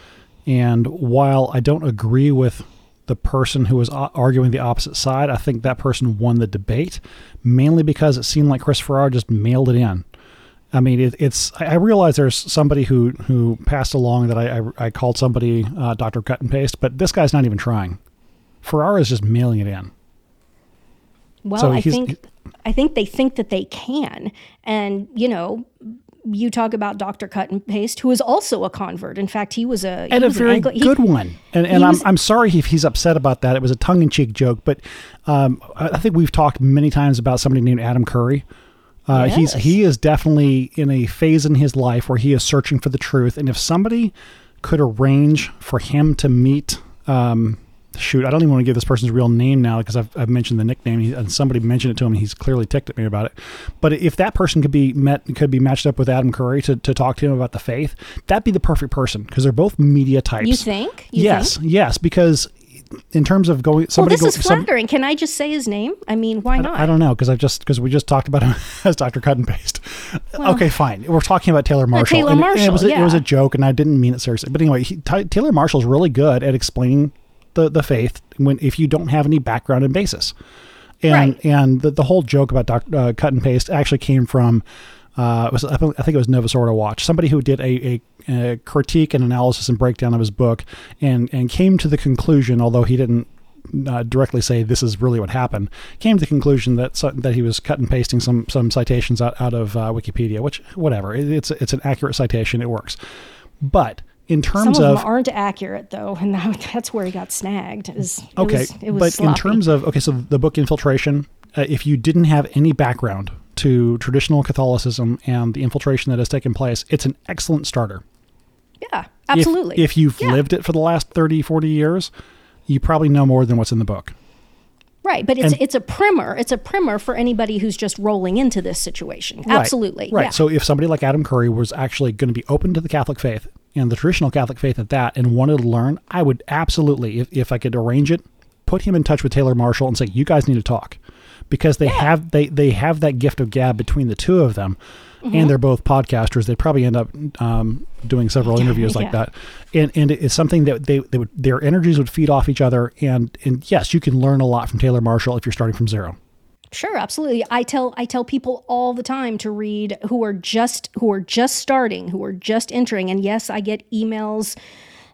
And while I don't agree with the person who was arguing the opposite side, I think that person won the debate, mainly because it seemed like Chris Ferrara just mailed it in. I mean, it, it's. I realize there's somebody who who passed along that I I, I called somebody uh, Doctor Cut and Paste, but this guy's not even trying. Ferrara is just mailing it in. Well, so I think I think they think that they can, and you know, you talk about Dr. Cut and Paste, who is also a convert. In fact, he was a and a very Angli- good he, one. And, and I'm, was, I'm sorry if he's upset about that. It was a tongue in cheek joke, but um, I think we've talked many times about somebody named Adam Curry. Uh, yes. He's he is definitely in a phase in his life where he is searching for the truth, and if somebody could arrange for him to meet um, shoot, I don't even want to give this person's real name now because I've, I've mentioned the nickname he, and somebody mentioned it to him and he's clearly ticked at me about it. But if that person could be met, could be matched up with Adam Curry to, to talk to him about the faith, that'd be the perfect person because they're both media types. You think? You yes, think? yes, because in terms of going somebody well, this go, is flattering. Some, Can I just say his name? I mean, why not? I, I don't know because I just because we just talked about him [laughs] as Dr. Cut and Paste. Well, okay, fine. We're talking about Taylor Marshall. Taylor Marshall. And it was a, yeah. it was a joke, and I didn't mean it seriously. But anyway, he, T- Taylor Marshall's really good at explaining the, the faith when if you don't have any background and basis. And right. and the, the whole joke about doc, uh, cut and paste actually came from uh, was, I think it was Novus Ordo Watch, somebody who did a, a, a, critique and analysis and breakdown of his book, and and came to the conclusion, although he didn't uh, directly say this is really what happened, came to the conclusion that that he was cut and pasting some some citations out out of uh, Wikipedia, which whatever, it, it's it's an accurate citation, it works, but in terms Some of, of them aren't accurate though, and [laughs] that's where he got snagged. Is okay, was but sloppy. in terms of okay, so the book Infiltration, uh, if you didn't have any background to traditional Catholicism and the infiltration that has taken place, it's an excellent starter. Yeah, absolutely. If, if you've yeah. lived it for the last 30, 40 years, you probably know more than what's in the book. Right, but it's and, it's a primer. It's a primer for anybody who's just rolling into this situation. Right, Absolutely. Right. Yeah. So if somebody like Adam Curry was actually going to be open to the Catholic faith and the traditional Catholic faith at that and wanted to learn, I would absolutely, if, if I could arrange it, put him in touch with Taylor Marshall and say, you guys need to talk. Because they yeah. have they, they have that gift of gab between the two of them, mm-hmm. and they're both podcasters. They'd probably end up um, doing several interviews like that, and and it's something that they, they would their energies would feed off each other. And and yes, you can learn a lot from Taylor Marshall if you're starting from zero. Sure, absolutely. I tell I tell people all the time to read who are just who are just starting, who are just entering. And yes, I get emails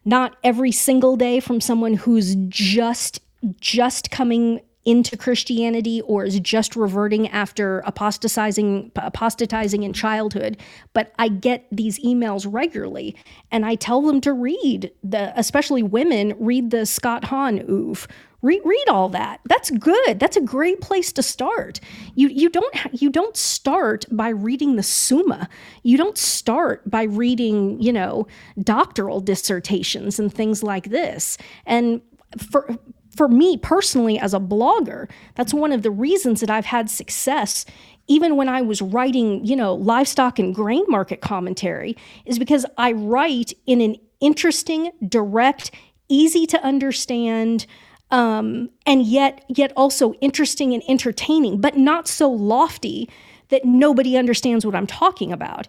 not every single day from someone who's just just coming into Christianity or is just reverting after apostatizing apostatizing in childhood but I get these emails regularly and I tell them to read the especially women read the Scott Hahn oof Read, read all that. That's good. That's a great place to start. You you don't you don't start by reading the Summa. You don't start by reading you know doctoral dissertations and things like this. And for for me personally as a blogger, that's one of the reasons that I've had success even when I was writing, you know, livestock and grain market commentary is because I write in an interesting, direct, easy to understand um, and yet yet also interesting and entertaining, but not so lofty that nobody understands what I'm talking about.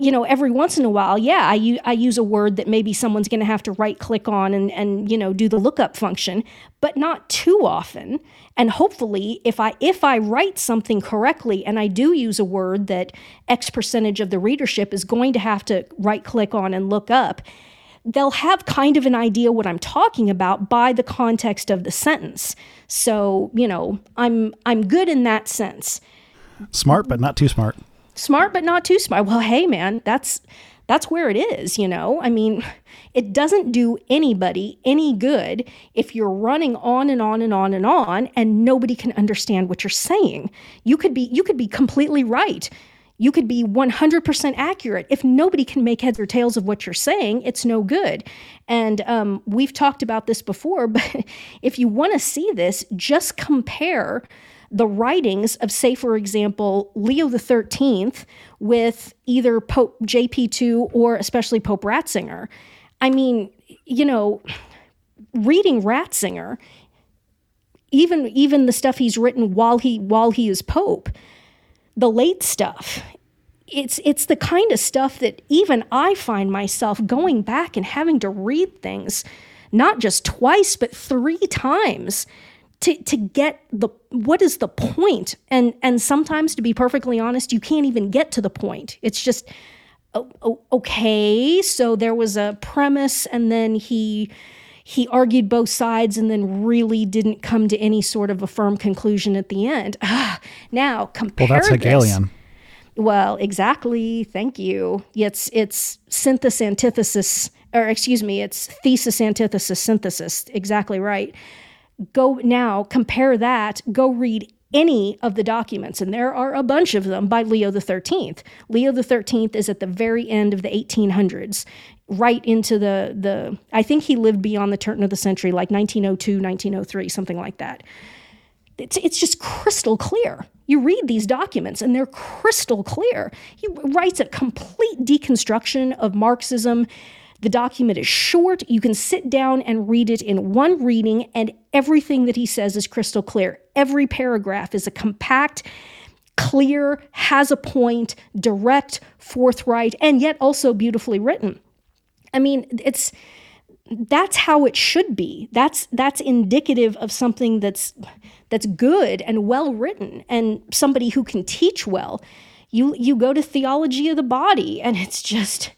You know, every once in a while, yeah, I, I use a word that maybe someone's going to have to right click on and, and, you know, do the lookup function, but not too often. And hopefully, if I if I write something correctly and I do use a word that X percentage of the readership is going to have to right click on and look up, they'll have kind of an idea what I'm talking about by the context of the sentence. So, you know, I'm I'm good in that sense. Smart but not too smart. Smart but not too smart. Well, hey man, that's that's where it is, you know? I mean, [laughs] it doesn't do anybody any good if you're running on and on and on and on and nobody can understand what you're saying. You could be you could be completely right you could be 100% accurate. If nobody can make heads or tails of what you're saying, it's no good. And um, we've talked about this before, [laughs] but if you want to see this, just compare the writings of, say, for example, Leo Thirteenth with either Pope JP2 or especially Pope Ratzinger. I mean, you know, reading Ratzinger, even even the stuff he's written while he while he is Pope, the late stuff it's it's the kind of stuff that even I find myself going back and having to read things not just twice but three times to to get the what is the point? And and sometimes to be perfectly honest you can't even get to the point. It's just okay so there was a premise and then he he argued both sides and then really didn't come to any sort of a firm conclusion at the end. Ah, now compare well that's hegelian. This, well exactly. Thank you. It's it's synthesis antithesis or excuse me it's thesis antithesis synthesis. Exactly right go now compare that go read any of the documents and there are a bunch of them by leo the 13th leo the 13th is at the very end of the 1800s right into the the i think he lived beyond the turn of the century like 1902 1903 something like that. It's, it's just crystal clear. You read these documents and they're crystal clear. He writes a complete deconstruction of marxism. The document is short. You can sit down and read it in one reading, and everything that he says is crystal clear. Every paragraph is a compact, clear, has a point, direct, forthright, and yet also beautifully written. I mean, it's that's how it should be. That's that's indicative of something that's that's good and well written and somebody who can teach well. You you go to theology of the body and it's just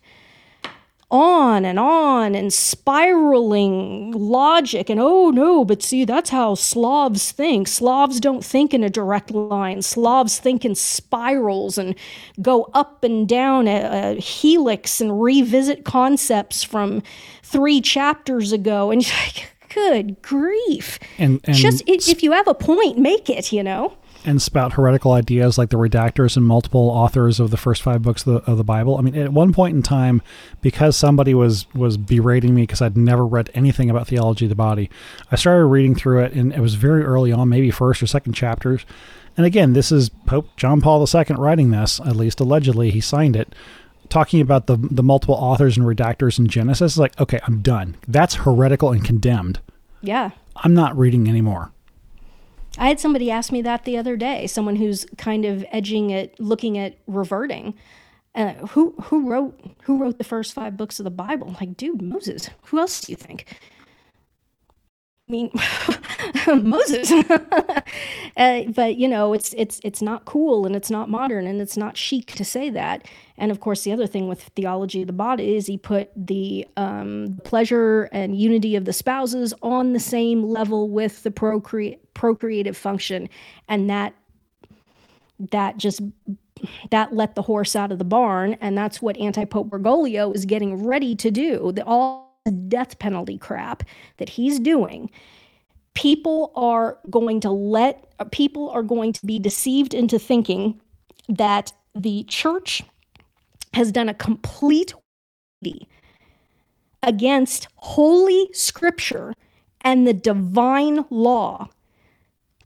on and on and spiraling logic. And oh no but see that's how slavs think. Slavs don't think in a direct line. Slavs think in spirals and go up and down a, a helix and revisit concepts from three chapters ago. And [laughs] good grief. And, and just if you have a point make it you know and spout heretical ideas like the redactors and multiple authors of the first five books of the, of the Bible. I mean, at one point in time, because somebody was was berating me because I'd never read anything about theology of the body, I started reading through it, and it was very early on, maybe first or second chapters. And again, this is Pope John Paul II writing this, at least allegedly, he signed it, talking about the the multiple authors and redactors in Genesis. Like, okay, I'm done. That's heretical and condemned. Yeah. I'm not reading anymore. I had somebody ask me that the other day, someone who's kind of edging at looking at reverting. Uh, who who wrote who wrote the first five books of the Bible? Like, dude, Moses. Who else do you think? Mean, [laughs] Moses. [laughs] uh, but you know, it's it's it's not cool and it's not modern and it's not chic to say that. And of course, the other thing with theology of the body is he put the um, pleasure and unity of the spouses on the same level with the procre- procreative function, and that that just that let the horse out of the barn, and that's what anti-pope Bergoglio is getting ready to do. The all death penalty crap that he's doing, people are going to let people are going to be deceived into thinking that the church has done a complete against holy scripture and the divine law.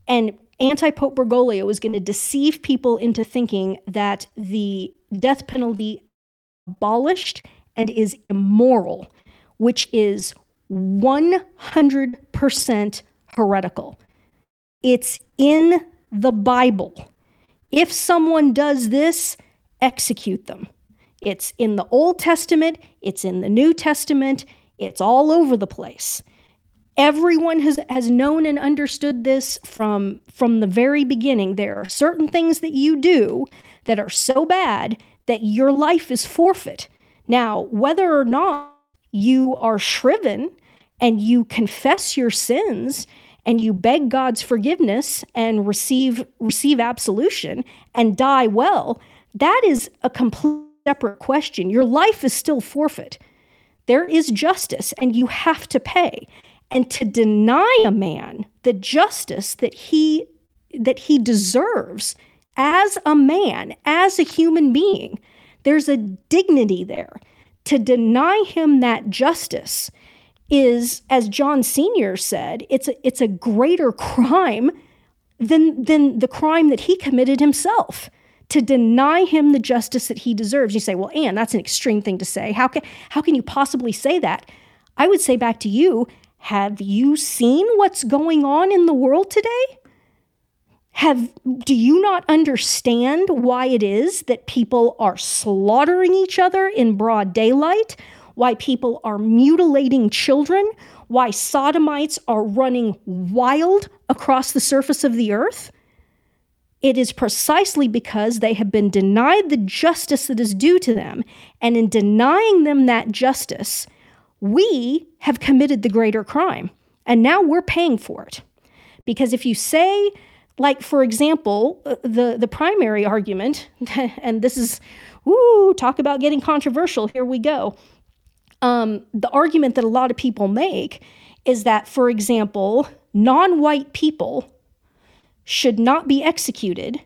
And anti Pope Bergoglio is going to deceive people into thinking that the death penalty abolished and is immoral which is 100% heretical. It's in the Bible. If someone does this, execute them. It's in the Old Testament, it's in the New Testament, it's all over the place. Everyone has, has known and understood this from, from the very beginning. There are certain things that you do that are so bad that your life is forfeit. Now, whether or not you are shriven and you confess your sins and you beg God's forgiveness and receive receive absolution and die well, that is a complete separate question. Your life is still forfeit. There is justice and you have to pay. And to deny a man the justice that he that he deserves as a man, as a human being, there's a dignity there to deny him that justice is, as John Senior said, it's a, it's a greater [laughs] crime than than the crime that he committed himself. To deny him the justice that he deserves. You say, well, Ann, that's an extreme thing to say. How can how can you possibly say that? I would say back to you, have you seen what's going on in the world today? Have do you not understand why it is that people are slaughtering each other in broad daylight? Why people are mutilating children? Why sodomites are running wild across the surface of the earth? It is precisely because they have been denied the justice that is due to them. And in denying them that justice we have committed the greater crime. And now we're paying for it. Because if you say like, for example, uh, the, the primary argument, [laughs] and this is, ooh, talk about getting controversial, here we go. Um, the argument that a lot of people make is that, for example, non white people should not be executed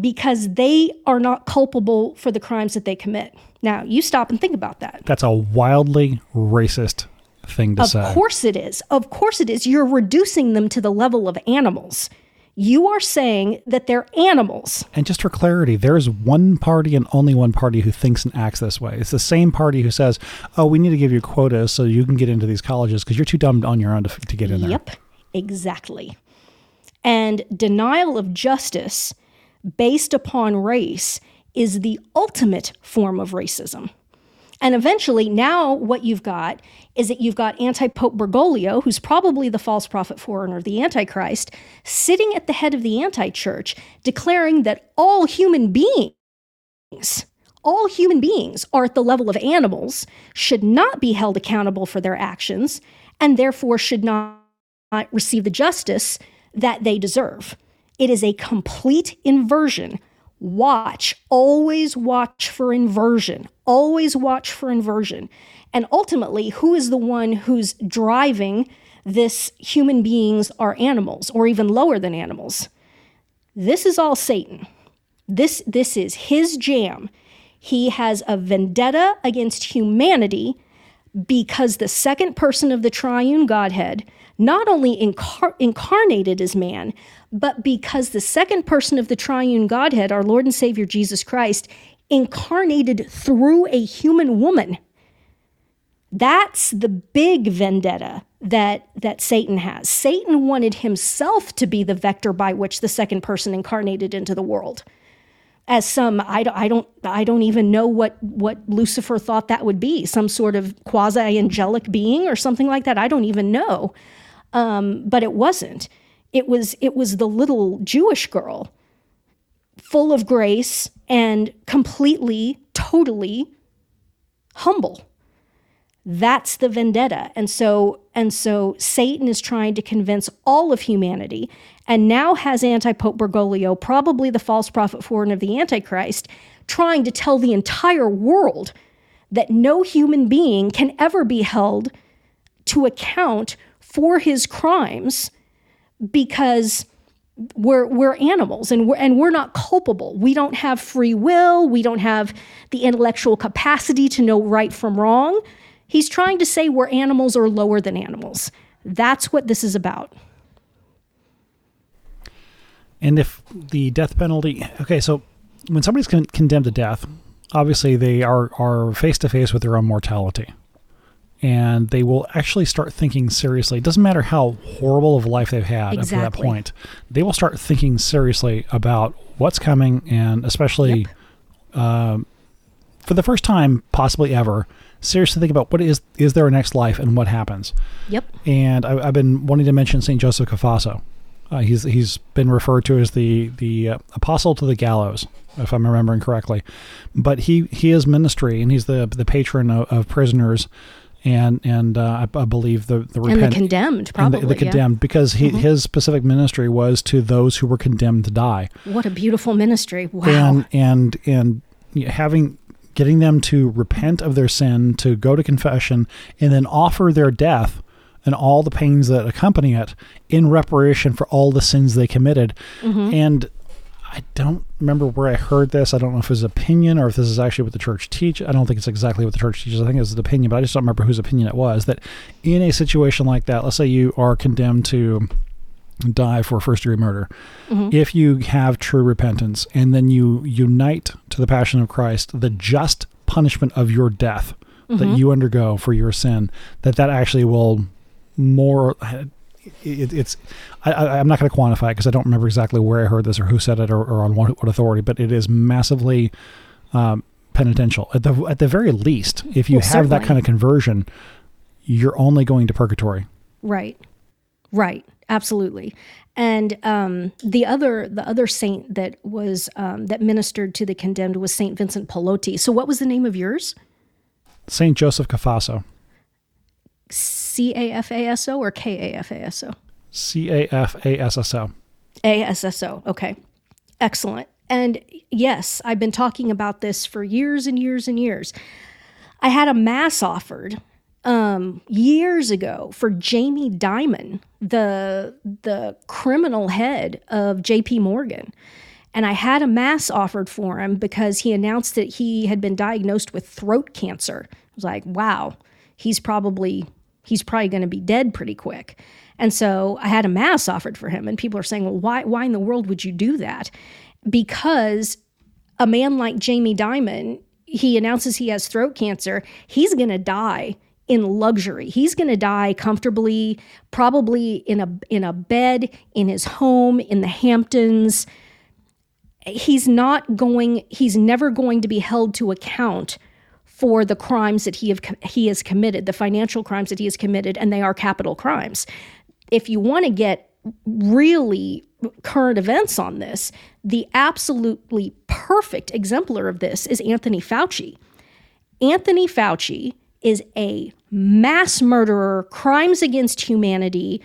because they are not culpable for the crimes that they commit. Now, you stop and think about that. That's a wildly racist thing to of say. Of course it is. Of course it is. You're reducing them to the level of animals. You are saying that they're animals. And just for clarity, there is one party and only one party who thinks and acts this way. It's the same party who says, "Oh, we need to give you quotas so you can get into these colleges because you're too dumb on your own to, to get in there." Yep, exactly. And denial of justice based upon race is the ultimate form of racism. And eventually, now what you've got is that you've got anti Pope Bergoglio, who's probably the false prophet forerunner of the Antichrist, sitting at the head of the anti church, declaring that all human beings, all human beings are at the level of animals, should not be held accountable for their actions, and therefore should not receive the justice that they deserve. It is a complete inversion watch, always watch for inversion, always watch for inversion. And ultimately, who is the one who's driving this human beings are animals or even lower than animals? This is all Satan. This, this is his jam. He has a vendetta against humanity because the second person of the triune Godhead not only incar- incarnated as man, but because the second person of the triune Godhead, our Lord and Savior Jesus Christ, incarnated through a human woman. That's the big vendetta that, that Satan has. Satan wanted himself to be the vector by which the second person incarnated into the world. As some, I don't, I don't, I don't even know what, what Lucifer thought that would be, some sort of quasi angelic being or something like that. I don't even know. Um, but it wasn't. It was it was the little Jewish girl, full of grace and completely, totally humble. That's the vendetta. And so and so Satan is trying to convince all of humanity and now has anti-Pope Bergoglio, probably the false prophet forerunner of the Antichrist, trying to tell the entire world that no human being can ever be held to account for his crimes because we're we're animals and we're and we're not culpable. We don't have free will, we don't have the intellectual capacity to know right from wrong. He's trying to say we're animals or lower than animals. That's what this is about. And if the death penalty, okay, so when somebody's con- condemned to death, obviously they are are face to face with their own mortality and they will actually start thinking seriously. It doesn't matter how horrible of a life they've had exactly. up to that point. They will start thinking seriously about what's coming, and especially yep. uh, for the first time, possibly ever, seriously think about what is is their next life and what happens. Yep. And I, have been wanting to mention Saint Joseph Cafasso. Uh, he's he's been referred to as the the uh, apostle to the gallows, if I'm remembering correctly. But he he is ministry, and he's the the patron of, of prisoners and and uh, I, I, believe the the, repent- and the condemned probably the, the, condemned yeah. because he, mm-hmm. his specific ministry was to those who were condemned to die. What a beautiful ministry! Wow. And and and having getting them to repent of their sin, to go to confession, and then offer their death and all the pains that accompany it in reparation for all the sins they committed. Mm-hmm. And I don't remember where I heard this. I don't know if it's opinion or if this is actually what the church teach. I don't think it's exactly what the church teaches. I think it's an opinion, but I just don't remember whose opinion it was. That in a situation like that, let's say you are condemned to die for first degree murder, mm-hmm. if you have true repentance and then you unite to the passion of Christ, the just punishment of your death mm-hmm. that you undergo for your sin, that that actually will more it, it's I, am not going to quantify it because I don't remember exactly where I heard this or who said it or, or on what, what, authority, but it is massively um, penitential at the at the very least. If you well, have certainly. that kind of conversion, you're only going to purgatory. Right, right, absolutely. And um, the other the other saint that was um, that ministered to the condemned was Saint Vincent Pallotti. So, what was the name of yours? Saint Joseph Cafasso. C A F A S O or K A F A S O? C A F A S S O. A S S O. Okay. Excellent. And yes, I've been talking about this for years and years and years. I had a mass offered um, years ago for Jamie Dimon, the the criminal head of J.P. Morgan, and I had a mass offered for him because he announced that he had been diagnosed with throat cancer. I was like, wow, he's probably he's probably going to be dead pretty quick. And so I had a mass offered for him, and people are saying, well, why why in the world would you do that? Because a man like Jamie Dimon, he announces he has throat cancer. He's going to die in luxury. He's going to die comfortably, probably in a in a bed in his home in the Hamptons. He's not going he's never going to be held to account for the crimes that he have he has committed, the financial crimes that he has committed and they are capital crimes. If you want to get really current events on this, the absolutely perfect exemplar of this is Anthony Fauci. Anthony Fauci is a mass murderer, crimes against humanity,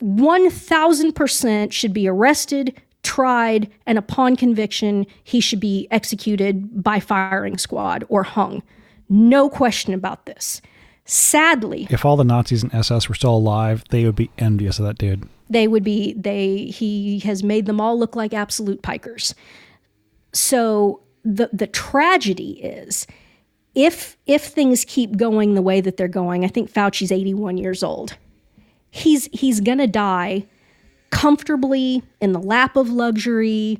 1000% should be arrested, tried, and upon conviction, he should be executed by firing squad or hung. No question about this. Sadly, if all the Nazis and SS were still alive, they would be envious of that dude. They would be, they, he has made them all look like absolute pikers. So the, the tragedy is if if things keep going the way that they're going, I think Fauci's 81 years old. He's he's going to die comfortably in the lap of luxury,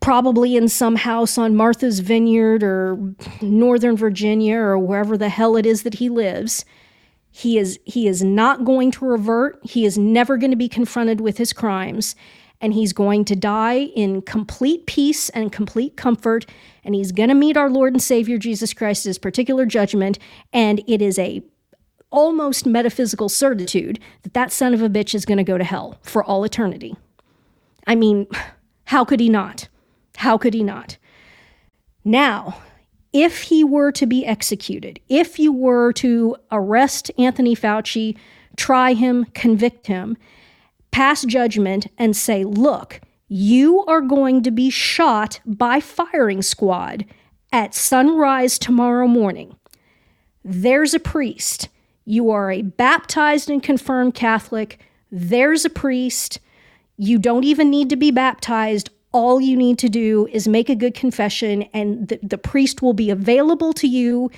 probably in some house on Martha's Vineyard or Northern Virginia or wherever the hell it is that he lives. He is he is not going to revert. He is never going to be confronted with his crimes and he's going to die in complete peace and complete comfort and he's going to meet our Lord and Savior Jesus Christ his particular judgment and it is a almost metaphysical certitude that that son of a bitch is going to go to hell for all eternity. I mean, [sighs] how could he not? How could he not? Now, if he were to be executed, if you were to arrest Anthony Fauci, try him, convict him, pass judgment, and say, look, you are going to be shot by firing squad at sunrise tomorrow morning. There's a priest. You are a baptized and confirmed Catholic. There's a priest. You don't even need to be baptized. All you need to do is make a good confession, and the, the priest will be available to you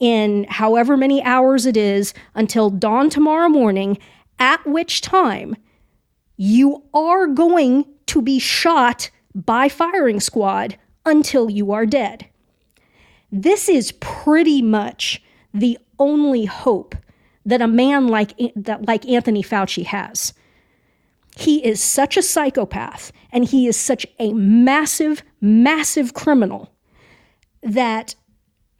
in however many hours it is until dawn tomorrow morning, at which time you are going to be shot by firing squad until you are dead. This is pretty much the only hope that a man like that like Anthony Fauci has. He is such a psychopath and he is such a massive massive criminal that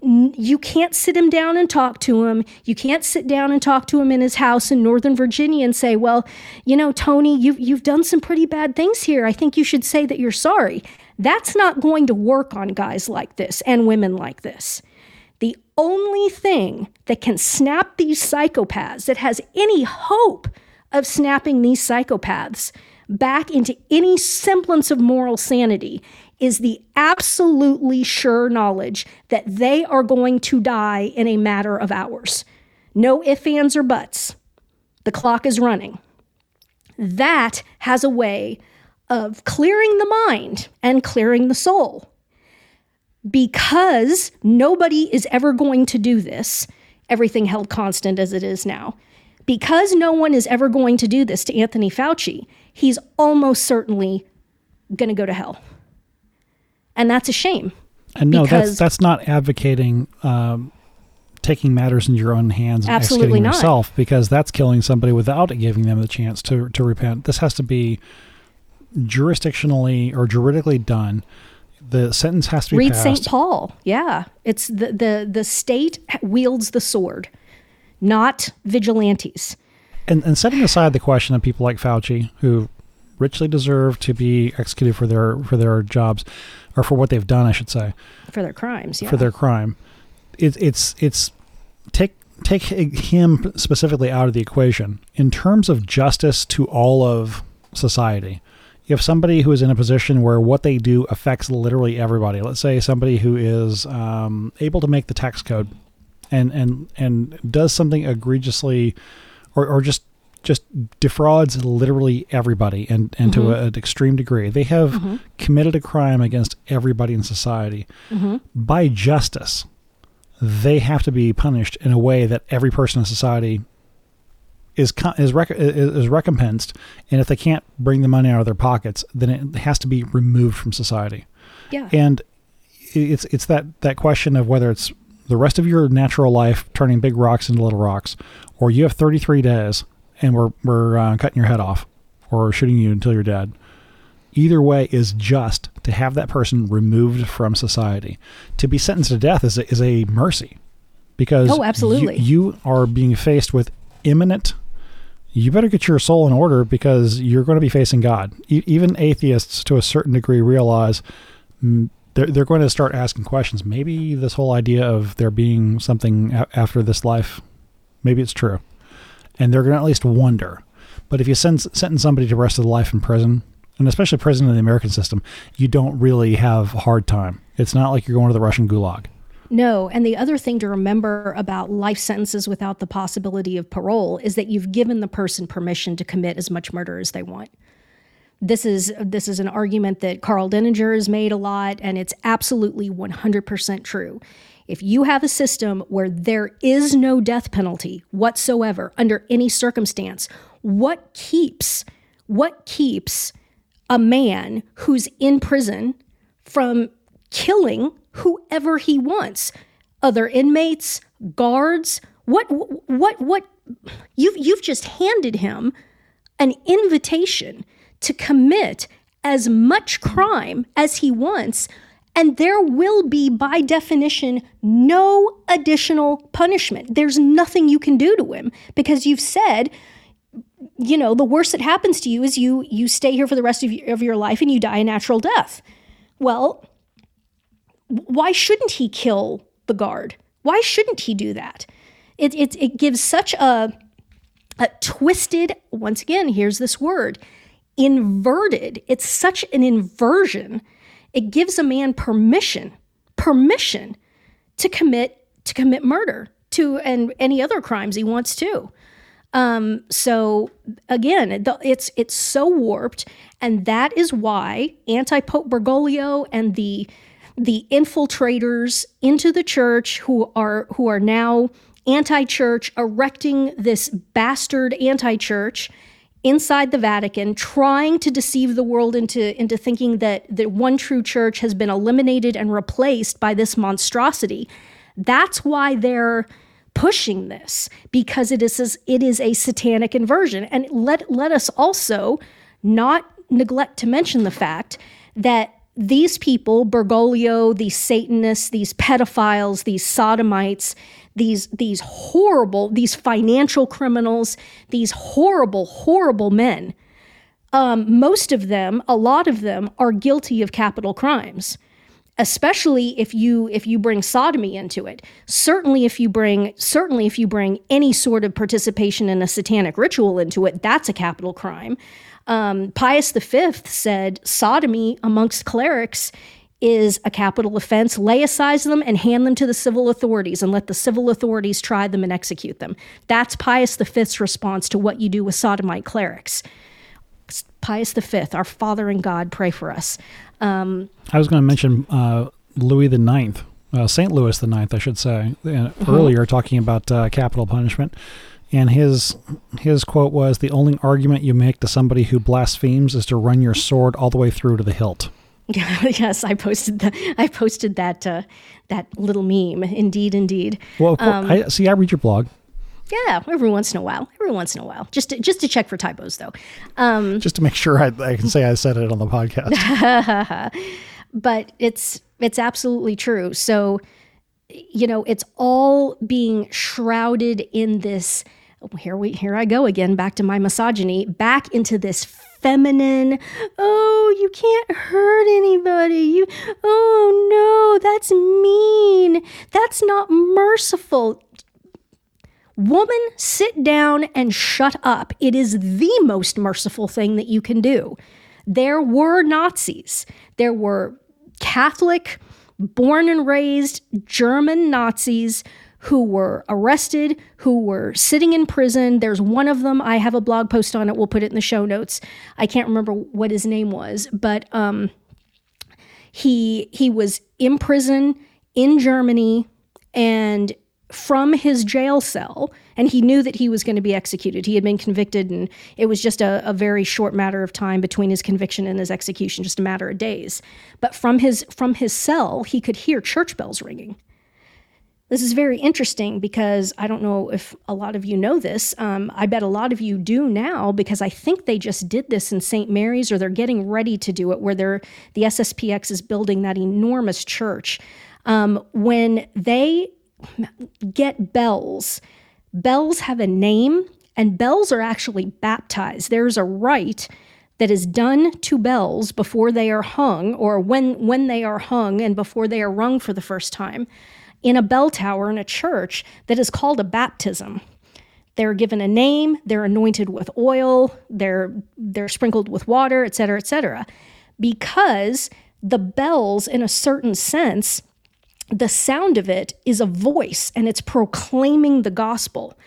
you can't sit him down and talk to him. You can't sit down and talk to him in his house in Northern Virginia and say, "Well, you know, Tony, you've you've done some pretty bad things here. I think you should say that you're sorry." That's not going to work on guys like this and women like this. Only thing that can snap these psychopaths, that has any hope of snapping these psychopaths back into any semblance of moral sanity, is the absolutely sure knowledge that they are going to die in a matter of hours. No ifs, ands, or buts. The clock is running. That has a way of clearing the mind and clearing the soul. Because nobody is ever going to do this, everything held constant as it is now. Because no one is ever going to do this to Anthony Fauci, he's almost certainly going to go to hell and that's a shame. And no, that's that's not advocating um, taking matters into your own hands and Absolutely executing not. yourself because that's killing somebody without giving them the chance to to repent. This has to be jurisdictionally or juridically done. The sentence has to be Read. St. Paul. Yeah. It's the, the, the state wields the sword, not vigilantes. and, and setting aside the question of people like Fauci, who richly deserve to be executed for their for their jobs, or for what they've done, I should say, For their crimes, yeah. for their crime, it, it's it's take take him specifically out of the equation in terms of justice to all of society. Have somebody who is in a position where what they do affects literally everybody. Let's say somebody who is um, able to make the tax code and and and does something egregiously or, or just just defrauds literally everybody and, and to a, an extreme degree. They have mm-hmm. committed a crime against everybody in society. Mm-hmm. By justice, they have to be punished in a way that every person in society is is, rec- is is recompensed. And if they can't bring the money out of their pockets, then it has to be removed from society yeah. and it's it's that that question of whether it's the rest of your natural life turning big rocks into little rocks, or you have 33 days and we're we're uh, cutting your head off or shooting you until you're dead. Either way is just to have that person removed from society. To be sentenced to death is a, is a mercy because Oh, absolutely. you, you are being faced with imminent you better get your soul in order because you're going to be facing God. E- even atheists, to a certain degree, realize mm, they're, they're going to start asking questions. Maybe this whole idea of there being something a- after this life, maybe it's true. And they're going to at least wonder. But if you send, sentence somebody to the rest of the life in prison, and especially prison in the American system, you don't really have a hard time. It's not like you're going to the Russian gulag. No, and the other thing to remember about life sentences without the possibility of parole is that you've given the person permission to commit as much murder as they want. This is this is an argument that Karl Denninger has made a lot and it's absolutely 100% true. If you have a system where there is no death penalty whatsoever under any circumstance, what keeps what keeps a man who's in prison from killing whoever he wants. Other inmates guards what what what you've you've just handed him an invitation to commit as much crime as he wants and there will be by definition no additional punishment. There's nothing you can do to him because you've said you know the worst that happens to you is you you stay here for the rest of your, of your life and you die a natural death. Well why shouldn't he kill the guard? Why shouldn't he do that? It, it, it gives such a, a twisted, once again, here's this word, inverted. It's such an inversion. It gives a man permission, permission to commit to commit murder to and any other crimes he wants to. Um, so again, the- it's it's so warped, and that is why anti Pope Bergoglio and the the infiltrators into the church who are who are now anti-church erecting this bastard anti-church inside the Vatican trying to deceive the world into into thinking that the one true church has been eliminated and replaced by this monstrosity. That's why they're pushing this because it is it is a satanic inversion. And let let us also not neglect to mention the fact that these people, Bergoglio, these Satanists, these pedophiles, these sodomites, these these horrible, these financial criminals, these horrible, horrible men, um, most of them, a lot of them, are guilty of capital crimes. Especially if you if you bring sodomy into it. Certainly if you bring certainly if you bring any sort of participation in a satanic ritual into it, that's a capital crime. Um, Pius V said sodomy amongst clerics is a capital offense. Laicize them and hand them to the civil authorities and let the civil authorities try them and execute them. That's Pius V's response to what you do with sodomite clerics. Pius V, our Father in God, pray for us. Um, I was going to mention uh, Louis the Ninth, uh, Saint Louis the Ninth, I should say, uh, earlier, talking about uh, capital punishment. And his his quote was, "The only argument you make to somebody who blasphemes is to run your sword all the way through to the hilt." [laughs] yes, I posted the I posted that uh, that little meme. Indeed, indeed. Well, um, I see. I read your blog. Yeah, every once in a while. Every once in a while, just to, just to check for typos, though. Um, just to make sure I, I can say I said it on the podcast. [laughs] but it's it's absolutely true. So, you know, it's all being shrouded in this. Oh, here we here I go again, back to my misogyny, back into this feminine. Oh, you can't hurt anybody. You Oh no, that's mean. That's not merciful. Woman, sit down and shut up. It is the most merciful thing that you can do. There were Nazis. There were Catholic, born and raised German Nazis who were arrested, who were sitting in prison. There's one of them. I have a blog post on it. We'll put it in the show notes. I can't remember what his name was, but um, he he was in prison in Germany, and from his jail cell, and he knew that he was going to be executed. He had been convicted, and it was just a, a, very short matter of time between his conviction and his execution, just a matter of days. But from his from his cell, he could hear church bells ringing. This is very interesting because I don't know if a lot of you know this. Um, I bet a lot of you do now because I think they just did this in St. Mary's or they're getting ready to do it, where they're, the SSPX is building that enormous church. Um, when they get bells, bells have a name and bells are actually baptized. There's a rite that is done to bells before they are hung or when when they are hung and before they are rung for the first time in a bell tower in a church that is called a baptism. They're given a name, they're anointed with oil, they're they're sprinkled with water, et cetera, et cetera. Because the bells, in a certain sense, the sound of it is a voice and it's proclaiming the gospel.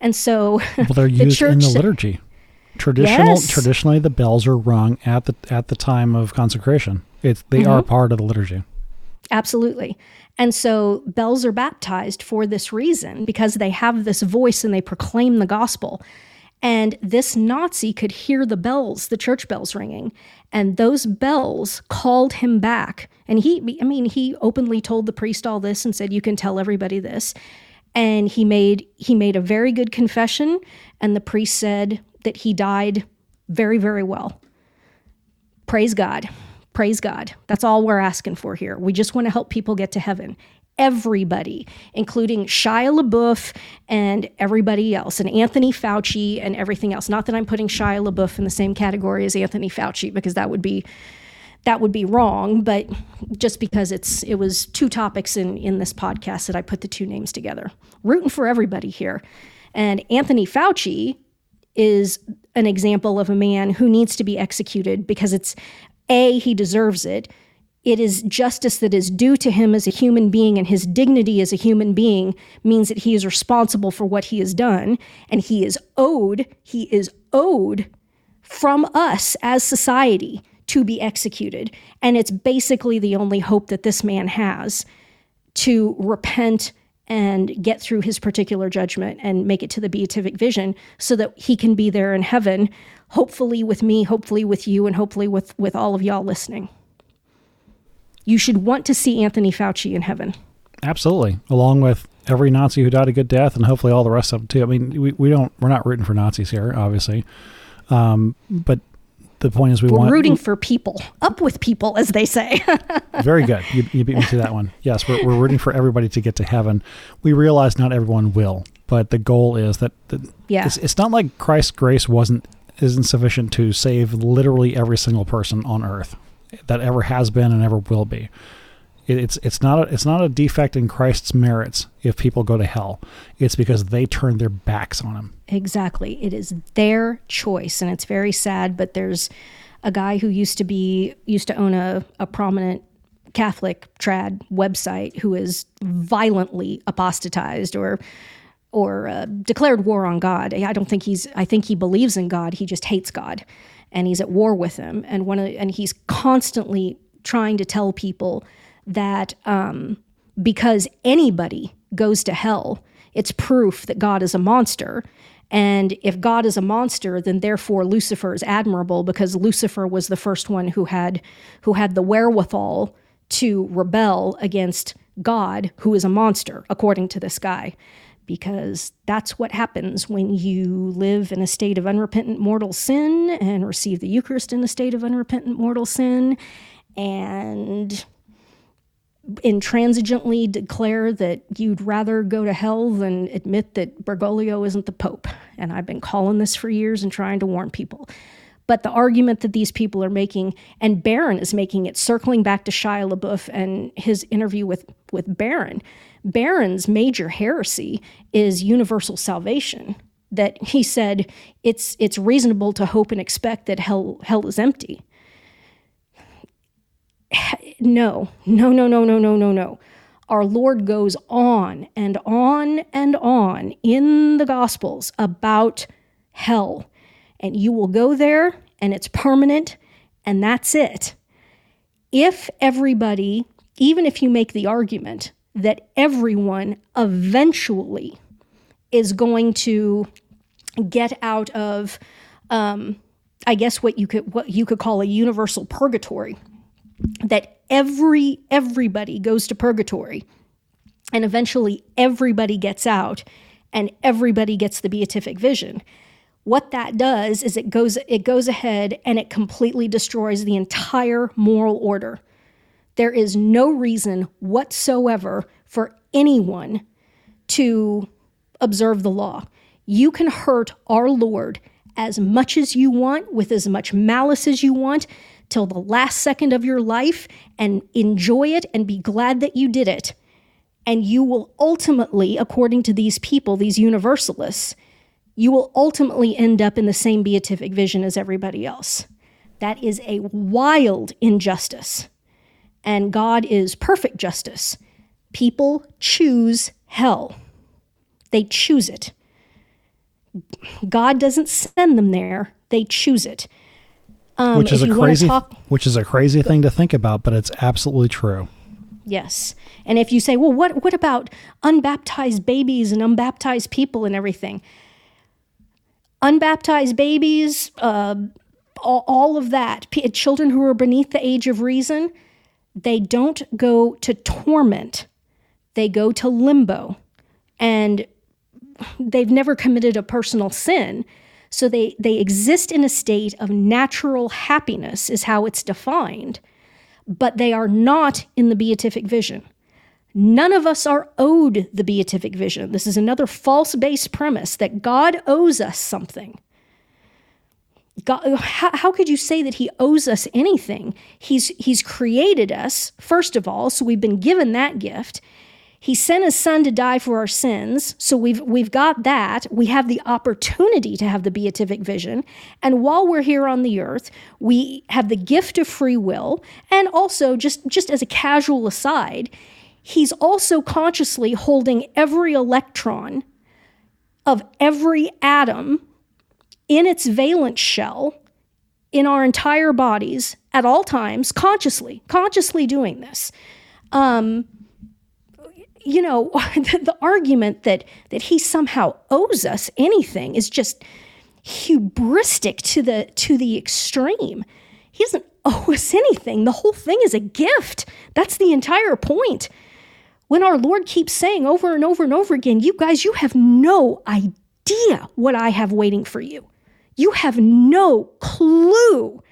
And so [laughs] well, they're the used in the liturgy. Traditional, yes. traditionally, the bells are rung at the at the time of consecration. It's they mm-hmm. are part of the liturgy. Absolutely. And so bells are baptized for this reason because they have this voice and they proclaim the gospel. And this Nazi could hear the bells, the church bells ringing, and those bells called him back. And he, I mean, he openly told the priest all this and said, "You can tell everybody this." And he made he made a very good confession, and the priest said that he died very, very well. Praise God. Praise God. That's all we're asking for here. We just want to help people get to heaven. Everybody, including Shia LaBeouf and everybody else, and Anthony Fauci and everything else. Not that I'm putting Shia LaBeouf in the same category as Anthony Fauci, because that would be that would be wrong, but just because it's it was two topics in in this podcast that I put the two names together. Rooting for everybody here. And Anthony Fauci is an example of a man who needs to be executed because it's a, he deserves it. It is justice that is due to him as a human being, and his dignity as a human being means that he is responsible for what he has done, and he is owed, he is owed from us as society to be executed. And it's basically the only hope that this man has to repent and get through his particular judgment and make it to the beatific vision so that he can be there in heaven hopefully with me, hopefully with you, and hopefully with, with all of y'all listening. You should want to see Anthony Fauci in heaven. Absolutely. Along with every Nazi who died a good death and hopefully all the rest of them too. I mean, we, we don't, we're not rooting for Nazis here, obviously. Um, but the point is we we're want rooting for people up with people as they say [laughs] very good you, you, beat me to that one yes we're, we're rooting for everybody to get to heaven we realize not everyone will but the goal is that, that yeah. it's, it's not like christ's grace wasn't isn't sufficient to save literally every single person on earth that ever has been and ever will be. it's it's not a, it's not a defect in Christ's merits if people go to hell. It's because they turned their backs on him. Exactly. It is their choice and it's very sad, but there's a guy who used to be used to own a, a prominent Catholic trad website who is violently apostatized or or uh, declared war on God. I don't think he's. I think he believes in God. He just hates God, and he's at war with him. And one of, and he's constantly trying to tell people that um, because anybody goes to hell, it's proof that God is a monster. And if God is a monster, then therefore Lucifer is admirable because Lucifer was the first one who had who had the wherewithal to rebel against God, who is a monster, according to this guy. Because that's what happens when you live in a state of unrepentant mortal sin and receive the Eucharist in a state of unrepentant mortal sin and intransigently declare that you'd rather go to hell than admit that Bergoglio isn't the Pope. And I've been calling this for years and trying to warn people. But the argument that these people are making, and Barron is making it, circling back to Shia LaBeouf and his interview with, with Barron, Barron's major heresy is universal salvation. That he said it's it's reasonable to hope and expect that hell hell is empty [sighs] no, no, no, no, no, no, no, no. Our Lord goes on and on and on in the Gospels about hell. And you will go there and it's permanent and that's it. If everybody, even if you make the argument that everyone eventually is going to get out of, um, I guess what you could what you could call a universal purgatory, that every everybody goes to purgatory and eventually everybody gets out and everybody gets the beatific vision. What that does is it goes it goes ahead and it completely destroys the entire moral order there is no reason whatsoever for anyone to observe the law you can hurt our lord as much as you want with as much malice as you want till the last second of your life and enjoy it and be glad that you did it. And you will ultimately, according to these people, these universalists, you will ultimately end up in the same beatific vision as everybody else. That is a wild injustice. And God is perfect justice. People choose hell, they choose it. God doesn't send them there, they choose it. Um, which is a crazy, talk, which is a crazy thing to think about, but it's absolutely true. Yes, and if you say, "Well, what what about unbaptized babies and unbaptized people and everything?" Unbaptized babies, uh, all, all of that, P- children who are beneath the age of reason, they don't go to torment; they go to limbo, and they've never committed a personal sin so they, they exist in a state of natural happiness, is how it's defined, but they are not in the beatific vision. None of us are owed the beatific vision. This is another false base premise that God owes us something. God, how, how, could you say that he owes us anything? He's, he's created us, first of all, so we've been given that gift. He sent his son to die for our sins. So we've we've got that. We have the opportunity to have the beatific vision. And while we're here on the earth, we have the gift of free will. And also, just, just as a casual aside, he's also consciously holding every electron of every atom in its valence shell in our entire bodies at all times, consciously, consciously doing this. Um, you know, [laughs] the, the argument that that he somehow owes us anything is just hubristic to the to the extreme. He doesn't [laughs] owe us anything. The whole thing is a gift. That's the entire point. When our Lord keeps saying over and over and over again, you guys, you have no idea what I have waiting for you. You have no clue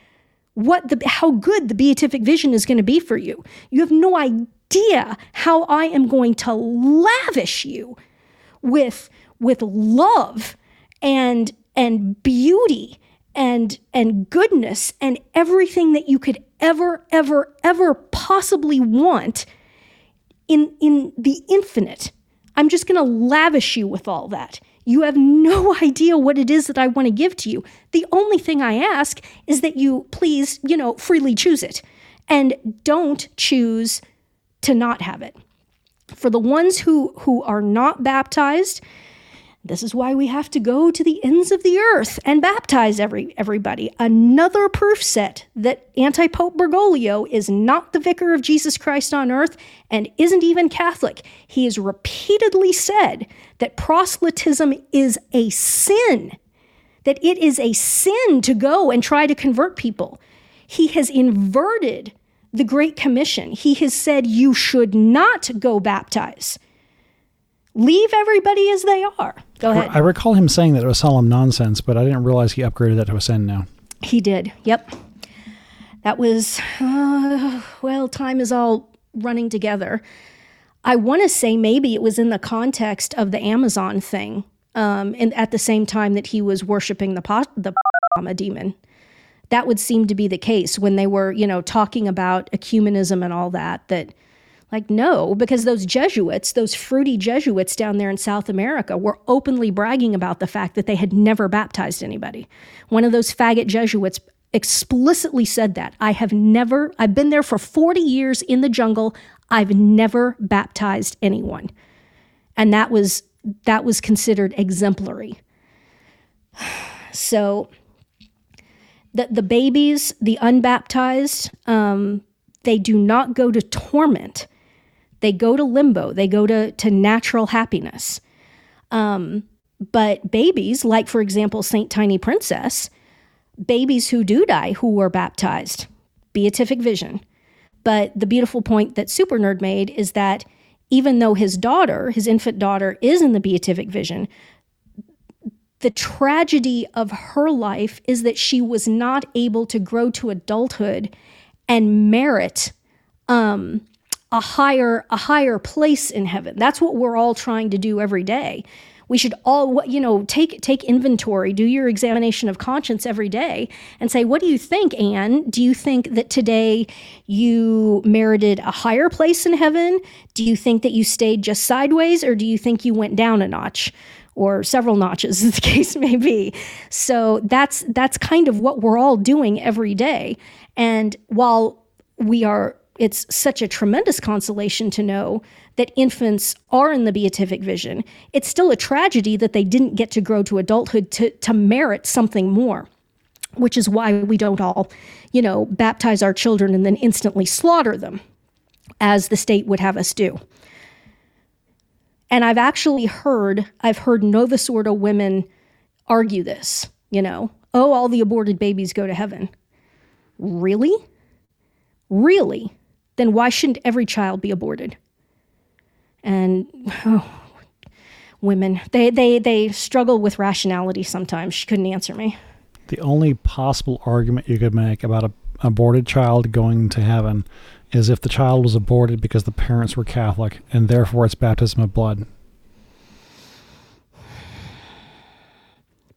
what the how good the beatific vision is going to be for you. You have no idea how I am going to lavish you with, with love and, and beauty and, and goodness and everything that you could ever, ever, ever possibly want in, in the infinite. I'm just going to lavish you with all that. You have no [laughs] idea what it is that I want to give to you. The only thing I ask is that you please, you know, freely choose it and don't choose to not have it. For the ones who, who are not baptized, This is why we have to go to the ends of the earth and baptize every everybody. Another proof set that anti-pope Bergoglio is not the vicar of Jesus Christ on earth and isn't even Catholic. He has repeatedly said that proselytism is a sin. That it is a sin to go and try to convert people. He has inverted the Great Commission. He has said you should not go baptize. Leave everybody as they are. Go ahead. I recall him saying that it was solemn nonsense, but I didn't realize he upgraded that to a sin now. He did. Yep. That was, uh, well, time is all running together. I want to say maybe it was in the context of the Amazon thing, um, and at the same time that he was worshiping the po- the demon. That would seem to be the case when they were, you know, talking about ecumenism and all that. That like, no, because those Jesuits, those fruity Jesuits down there in South America, were openly bragging about the fact that they had never baptized anybody. One of those faggot Jesuits explicitly said that. I have never, I've been there for 40 years in the jungle. I've never baptized anyone. And that was that was considered exemplary. [sighs] So the the babies, the unbaptized, um, they do not go to torment. They go to limbo, they go to, to natural happiness. Um, but babies, like for example, Saint Tiny Princess, babies who do die who were baptized, beatific vision. But the beautiful point that Super Nerd made is that even though his daughter, his infant daughter, is in the beatific vision, the tragedy of her life is that she was not able to grow to adulthood and merit um, a higher a higher place in heaven. That's what we're all trying to do every day. We should all you know take take inventory, do your examination of conscience every day and say what do you think Ann? Do you think that today you merited a higher place in heaven? Do you think that you stayed just sideways or do you think you went down a notch? or several notches [laughs] as the case may be. So that's that's kind of what we're all doing every day. And while we are it's such a tremendous consolation to know that infants are in the beatific vision. It's still a tragedy that they didn't get to grow to adulthood to, to merit something more, which is why we don't all, you know, baptize our children and then instantly slaughter them, as the state would have us do. And I've actually heard, I've heard Novus Ordo women argue this, you know, oh, all the aborted babies go to heaven. Really? Really? Then why shouldn't every child be aborted? And oh, women, they, they, they struggle with rationality sometimes. She couldn't answer me. The only possible argument you could make about an aborted child going to heaven is if the child was aborted because the parents were Catholic and therefore it's baptism of blood.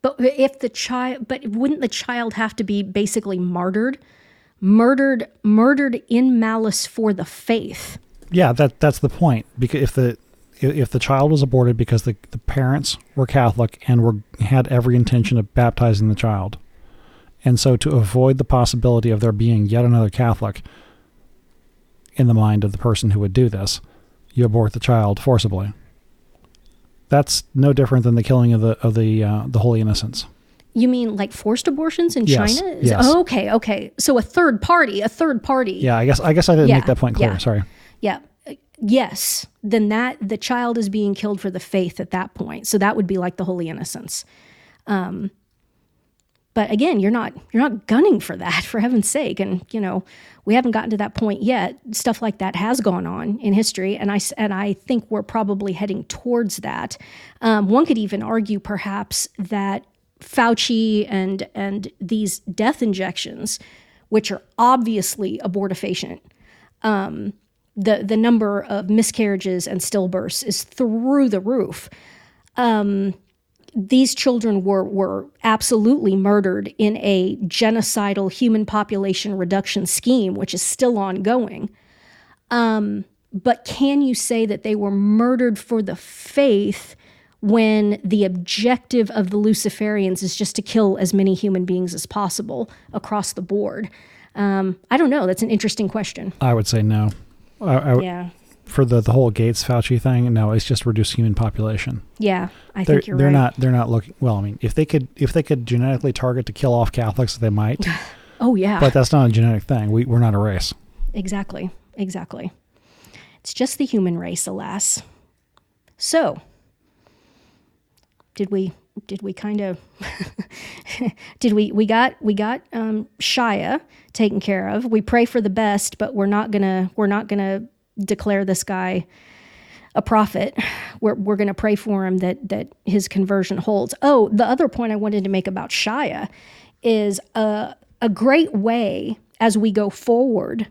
But if the child, but wouldn't the child have to be basically martyred? Murdered murdered in malice for the faith. Yeah, that that's the point. Because if the if the child was aborted because the, the parents were Catholic and were had every intention of baptizing the child, and so to avoid the possibility of there being yet another Catholic in the mind of the person who would do this, you abort the child forcibly. That's no different than the killing of the of the uh, the holy innocents. You mean like forced abortions in yes, China? Yes. Oh, okay, okay. So a third party, a third party. Yeah, I guess I guess I didn't yeah, make that point clear. Yeah. Sorry. Yeah. Yes, then that the child is being killed for the faith at that point. So that would be like the holy innocents. Um, but again, you're not you're not gunning for that [laughs] for heaven's sake. And you know, we haven't gotten to that point yet. Stuff like that has gone on in history, and I and I think we're probably heading towards that. Um, one could even argue, perhaps, that Fauci and and these death injections, which are obviously abortifacient, um, the the number of miscarriages and stillbirths is through the roof. Um, these children were were absolutely murdered in a genocidal human population reduction scheme, which is still ongoing. Um, but can you say that they were murdered for the faith? When the objective of the Luciferians is just to kill as many human beings as possible across the board? Um, I don't know. That's an interesting question. I would say no. I, I, yeah. for the the whole Gates Fauci thing, no, it's just reduce human population. Yeah, I They're think you're they're right. not they're not looking well. I mean, if they could if they could genetically target to kill off Catholics, they might. [laughs] oh yeah, but that's not a genetic thing. We we're not a race. exactly, exactly. It's just the human race, alas. So, did we did we kind of [laughs] did we we got we got um, Shia taken care of? We pray for the best, but we're not gonna we're not gonna declare this guy a prophet. We're, we're going to pray for him that that his conversion holds. Oh, the other point I wanted to make about Shia is a a great way as we go forward.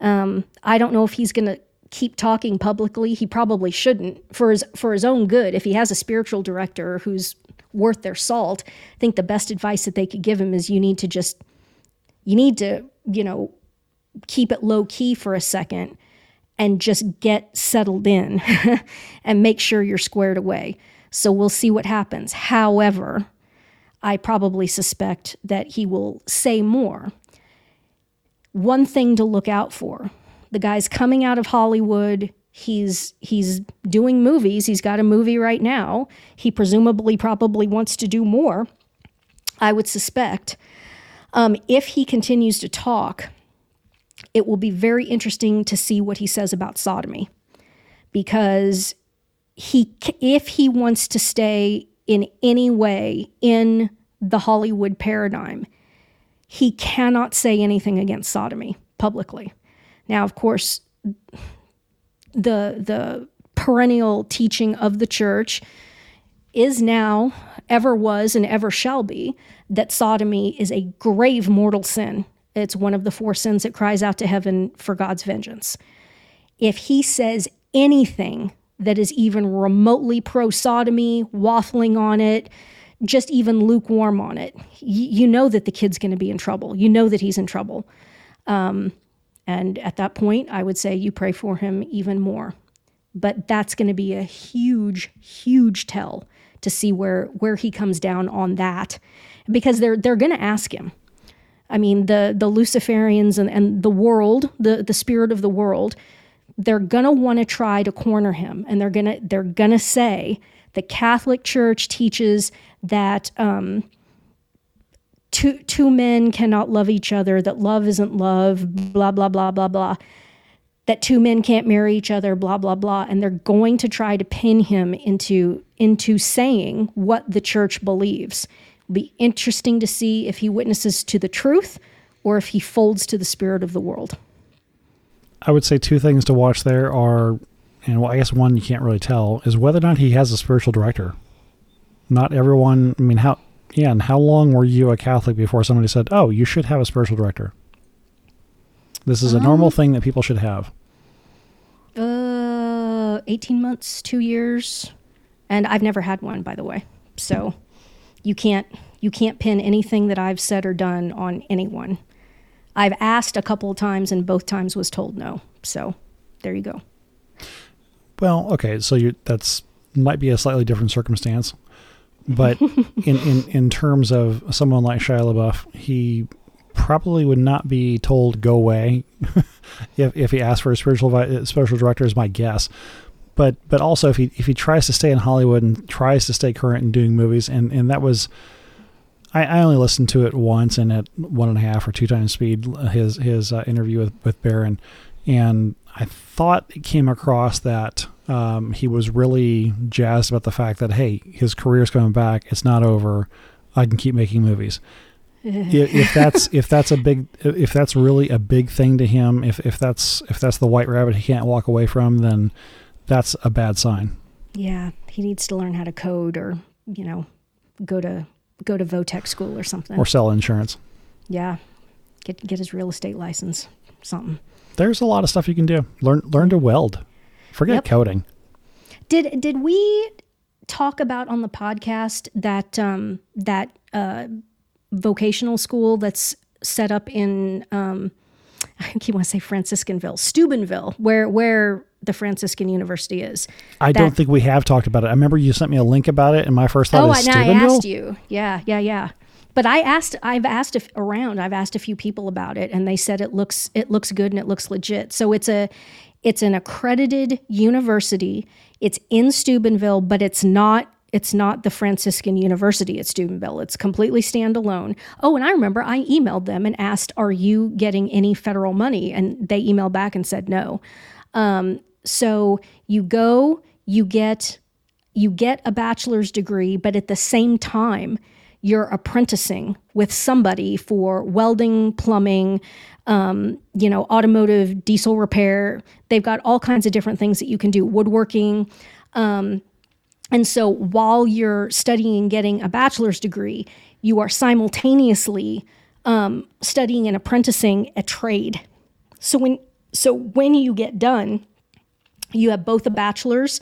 Um, I don't know if he's going to keep talking publicly. He probably shouldn't for his for his own good. If he has a spiritual director who's worth their salt, I think the best advice that they could give him is you need to just you need to you know keep it low key for a second and just get settled in [laughs] and make sure you're squared away. So we'll see what happens. However, I probably suspect that he will say more. One thing to look out for the guy's coming out of Hollywood. He's he's doing movies. He's got a movie right now. He presumably probably wants to do more. I would suspect. Um, if he continues to talk, it will be very interesting to see what he says about sodomy because he if he wants to stay in any way in the Hollywood paradigm he cannot say anything against sodomy publicly now of course the the perennial teaching of the church is now ever was and ever shall be that sodomy is a grave mortal sin it's one of the four sins that cries out to heaven for God's vengeance. If he says anything that is even remotely pro sodomy, waffling on it, just even lukewarm on it, you know that the kid's going to be in trouble. You know that he's in trouble. Um, and at that point, I would say you pray for him even more. But that's going to be a huge, huge tell to see where where he comes down on that, because they're they're going to ask him. I mean, the the Luciferians and, and the world, the the spirit of the world, they're gonna want to try to corner him, and they're gonna they're gonna say the Catholic Church teaches that um, two two men cannot love each other, that love isn't love, blah blah blah blah blah. That two men can't marry each other, blah blah blah, and they're going to try to pin him into into saying what the church believes be interesting to see if he witnesses to the truth or if he folds to the spirit of the world. I would say two things to watch there are, and well, I guess one you can't really tell is whether or not he has a spiritual director. Not everyone. I mean, how? Yeah, and how long were you a Catholic before somebody said, "Oh, you should have a spiritual director"? This is a normal thing that people should have. Uh, 18 months, two years. And I've never had one, by the way. So you can't you can't pin anything that I've said or done on anyone. I've asked a couple of times and both times was told no. So there you go. Well, okay, so you that's might be a slightly different circumstance, but [laughs] in, in in terms of someone like Shia LaBeouf, he probably would not be told go away [laughs] if if he asked for a spiritual vi- spiritual director is my guess. But but also if he if he tries to stay in Hollywood and tries to stay current in doing movies and and that was. I, I only listened to it once and at one and a half or two times speed. His his uh, interview with with Barron, and I thought it came across that um, he was really jazzed about the fact that hey, his career's coming back. It's not over. I can keep making movies. [laughs] if, if that's if that's a big if that's really a big thing to him, if if that's if that's the white rabbit he can't walk away from, then that's a bad sign. Yeah, he needs to learn how to code or, you know, go to go to Votech school or something. Or sell insurance. yeah. Get get his real estate license, something. There's a lot of stuff you can do. Learn learn to weld. Forget Yep. coding. Did did we talk about on the podcast that um, that uh, vocational school that's set up in um, [laughs] I keep want to say Franciscanville, Steubenville, where where the Franciscan University is. I don't think we have talked about it. I remember you sent me a link about it, and my first thought Oh, is no, I Steubenville. asked you. Yeah, yeah, yeah. But I asked. I've asked if around. I've asked a few people about it, and they said it looks it looks good and it looks legit. So it's a It's an accredited university. It's in Steubenville, but it's not it's not the Franciscan University at Steubenville. It's completely standalone. Oh, and I remember I emailed them and asked, "Are you getting any federal money?" And they emailed back and said no. Um, so you go, you get you get a bachelor's degree, but at the same time, you're apprenticing with somebody for welding, plumbing, um, you know, automotive, diesel repair. They've got all kinds of different things that you can do, woodworking. Um, and so while you're studying and getting a bachelor's degree, you are simultaneously um, studying and apprenticing a trade. So when so when you get done, you have both a bachelor's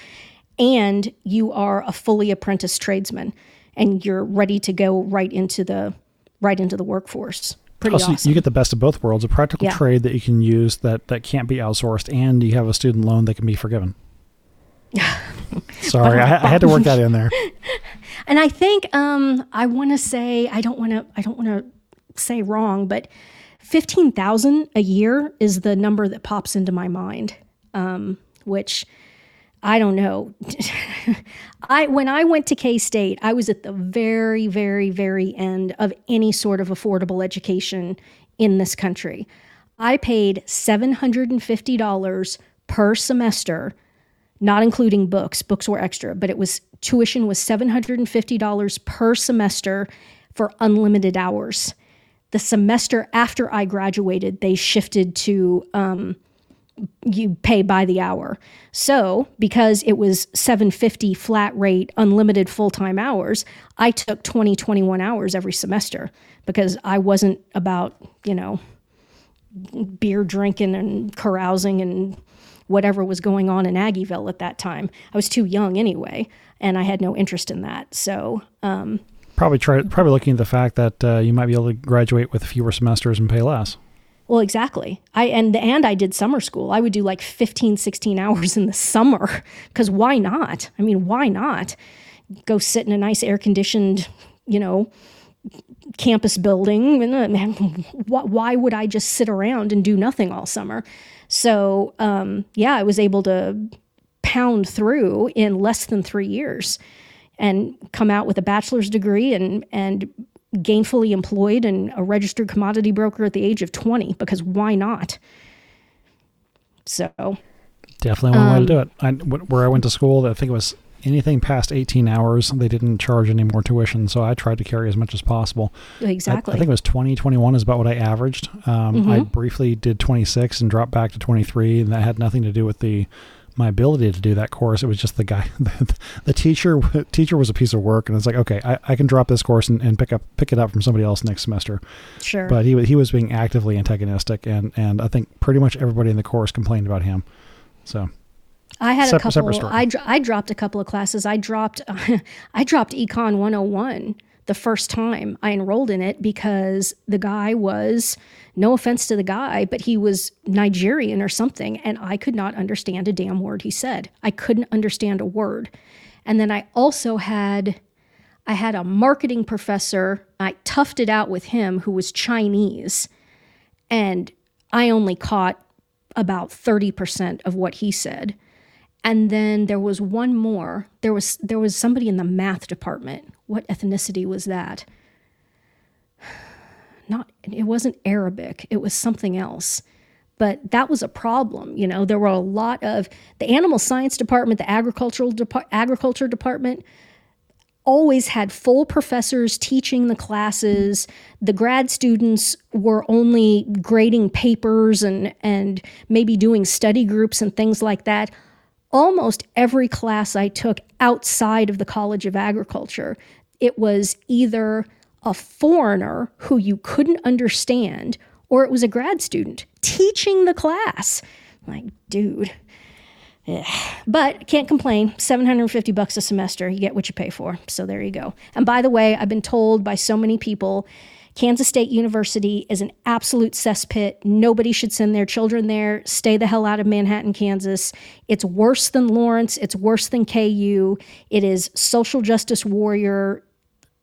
and you are a fully apprenticed tradesman, and you're ready to go right into the right into the workforce. Pretty also, awesome. you get the best of both worlds: a practical Yeah. trade that you can use that that can't be outsourced, and you have a student loan that can be forgiven. [laughs] Sorry, I, I had to work that in there. [laughs] And I think um, I want to say I don't want to I don't want to say wrong, but fifteen thousand a year is the number that pops into my mind. Um, which I don't know. [laughs] I when I went to K State, I was at the very, very, very end of any sort of affordable education in this country. I paid seven hundred and fifty dollars per semester not including books. Books were extra, but it was tuition was $750 per semester for unlimited hours. The semester after I graduated, they shifted to um, you pay by the hour. So, because it was 750 flat rate, unlimited full-time hours, I took 20, 21 hours every semester because I wasn't about, you know, beer drinking and carousing and whatever was going on in Aggieville at that time. I was too young anyway, and I had no interest in that. So, um, Probably try probably looking at the fact that uh, you might be able to graduate with fewer semesters and pay less. Well, exactly. I and and I did summer school. I would do like 15, 16 [laughs] hours in the summer because why not? I mean, why not go sit in a nice air conditioned, you know, campus building? And, uh, Why would I just sit around and do nothing all summer? So, um, yeah, I was able to pound through in less than three years and come out with a bachelor's degree and and gainfully employed and a registered commodity broker at the age of 20 because why not so Definitely one way to do Um, it. I, where I went to school, I think it was anything past 18 hours, they didn't charge any more tuition. So I tried to carry as much as possible. Exactly I, think it was 20, 21 is about what I averaged. Um, I Mm-hmm. briefly did 26 and dropped back to 23, and that had nothing to do with the my ability to do that course. It was just the guy, [laughs] the, the teacher. Teacher was a piece of work, and it's like, okay, I, I can drop this course and, and pick up pick it up from somebody else next semester. sure But he he was being actively antagonistic, and and I think pretty much everybody in the course complained about him. So I had a Separate- separate couple. I, I dropped a couple of classes. I dropped [laughs] I dropped Econ 101 the first time I enrolled in it because the guy was no offense to the guy, but he was Nigerian or something, and I could not understand a damn word he said. I couldn't understand a word. And then I also had I had a marketing professor. I toughed it out with him who was Chinese, and I only caught about 30% of what he said. And then there was one more. There was there was somebody in the math department. What ethnicity was that? Not it wasn't Arabic. It was something else. But that was a problem, you know. There were a lot of the animal science department, the agricultural depart, agriculture department always had full professors teaching the classes. The grad students were only grading papers and and maybe doing study groups and things like that. Almost every class I took outside of the College of Agriculture, it was either a foreigner who you couldn't understand or it was a grad student teaching the class. Like, dude, but can't complain. 750 bucks a semester. You get what you pay for. So there you go. And by the way, I've been told by so many people Kansas State University is an absolute cesspit. Nobody should send their children there. Stay the hell out of Manhattan, Kansas. It's worse than Lawrence. It's worse than KU. It is social justice warrior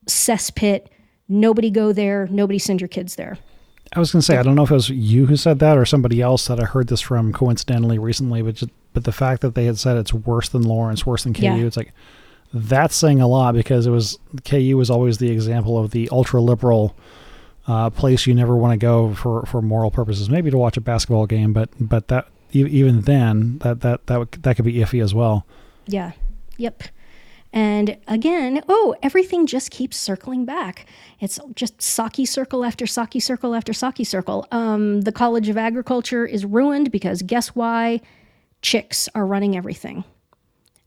cesspit. Nobody go there. Nobody send your kids there. I was going to say, I don't know if it was you who said that or somebody else that I heard this from coincidentally recently, but just, but the fact that they had said it's worse than Lawrence, worse than KU, Yeah. it's like that's saying a lot because it was KU was always the example of the ultra liberal uh, place you never want to go for, for moral purposes. Maybe to watch a basketball game, but but that even then that that that that could be iffy as well. Yeah. Yep. And again, oh, everything just keeps circling back. It's just Saki circle after Saki circle after Saki circle. Um, the College of Agriculture is ruined because guess why? Chicks are running everything.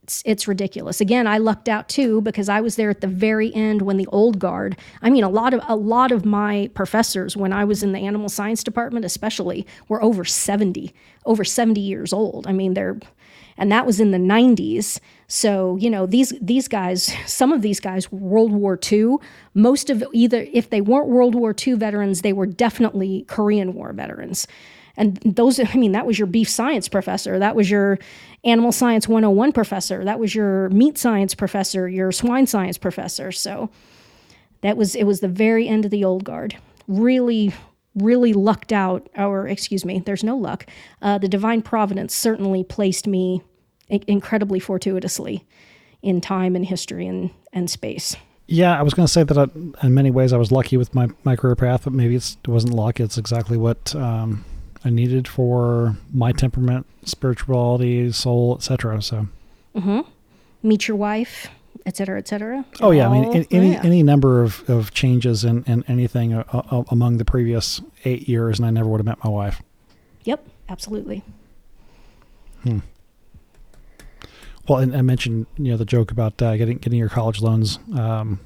It's, it's ridiculous. Again, I lucked out too because I was there at the very end when the old guard. I mean, a lot of a lot of my professors when I was in the animal science department, especially, were over seventy, over seventy years old. I mean, they're, and that was in the nineties. So you know these these guys, some of these guys, World War II. Most of either if they weren't World War II veterans, they were definitely Korean War veterans. And those, I mean, that was your beef science professor. That was your animal science 101 professor. That was your meat science professor, your swine science professor. So that was, it was the very end of the old guard. Really, really lucked out, or excuse me, there's no luck. Uh, the divine providence certainly placed me incredibly fortuitously in time and history and, and space. Yeah, I was going to say that I, in many ways I was lucky with my, my career path, but maybe it's, it wasn't luck. It's exactly what um, I needed for my temperament, spirituality, soul, etc. So, Meet your wife, etc., cetera, et cetera. oh yeah, I mean, in, any yeah. any number of, of changes in, in anything uh, uh, among the previous eight years, and I never would have met my wife. Yep, absolutely. Well, and I mentioned you know the joke about uh, getting getting your college loans um,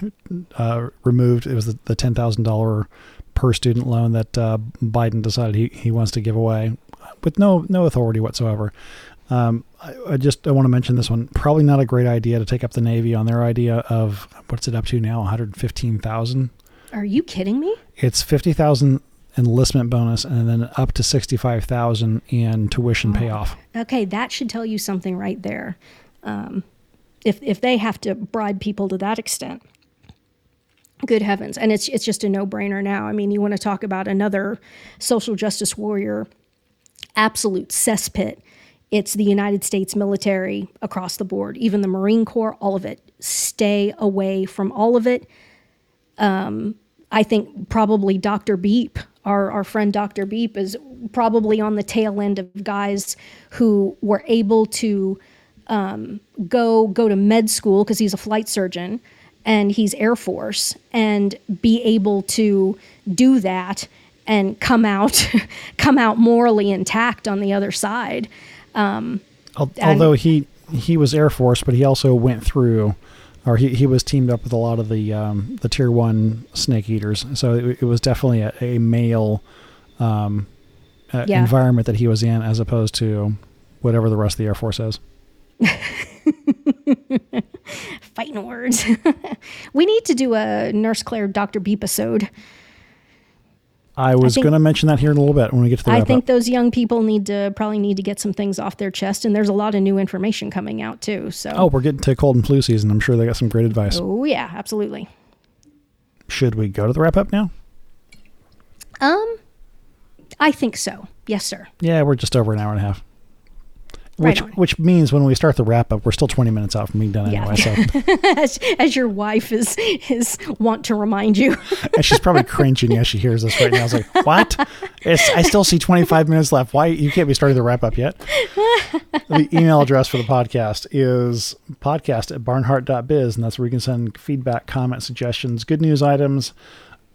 [laughs] uh, removed. It was the, the ten thousand dollar per student loan that uh, Biden decided he, he wants to give away with no no authority whatsoever. Um, I, I just I want to mention this one. Probably not a great idea to take up the Navy on their idea of what's it up to now? One hundred fifteen thousand. Are you kidding me? It's fifty thousand enlistment bonus, and then up to sixty five thousand in tuition payoff. Okay, that should tell you something right there. Um, if if they have to bribe people to that extent, good heavens! And it's it's just a no brainer now. I mean, you want to talk about another social justice warrior, absolute cesspit. It's the United States military across the board, even the Marine Corps, all of it. Stay away from all of it. I think probably Dr. Beep, our, our friend Dr. Beep, is probably on the tail end of guys who were able to um, go go to med school because he's a flight surgeon and he's Air Force and be able to do that and come out [laughs] come out morally intact on the other side. Al- although he he was Air Force, but he also went through, or he, he was teamed up with a lot of the um, the Tier One snake eaters. So it, it was definitely a, a male um, uh, Yeah. environment that he was in, as opposed to whatever the rest of the Air Force is. [laughs] Fighting words. [laughs] we need to do a Nurse Claire Dr. Beep episode. I was going to mention that here in a little bit when we get to the I think up. those young people need to probably need to get some things off their chest, and there's a lot of new information coming out too. So, Oh, we're getting to cold and flu season. I'm sure they got some great advice. Oh, yeah, absolutely. Should we go to the wrap up now? Um, I think so. Yes, sir. Yeah, we're just over an hour and a half. Right Which on. which means when we start the wrap up, we're still 20 minutes out from being done Yeah. anyway. So [laughs] as, as your wife is is want to remind you. [laughs] and she's probably cringing as she hears this right now. I was like, "What? It's, I still see 25 minutes left. Why you can't be starting the wrap up yet?" the email address for the podcast is podcast at barnhardt.biz, and that's where you can send feedback, comments, suggestions, good news items,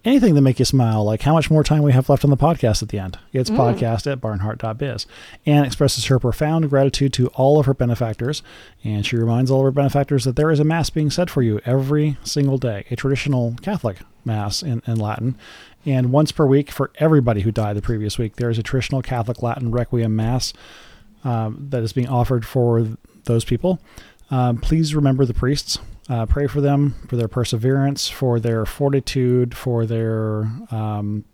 anything that make you smile, like how much more time we have left on the podcast at the end. It's podcast at barnhardt.biz. Ann expresses her profound gratitude to all of her benefactors, and she reminds all of her benefactors that there is a mass being said for you every single day, a traditional Catholic mass in, in Latin. And once per week for everybody who died the previous week, there is a traditional Catholic Latin Requiem Mass um, that is being offered for those people. Um, please remember the priests. Uh, pray for them, for their perseverance, for their fortitude, for their um,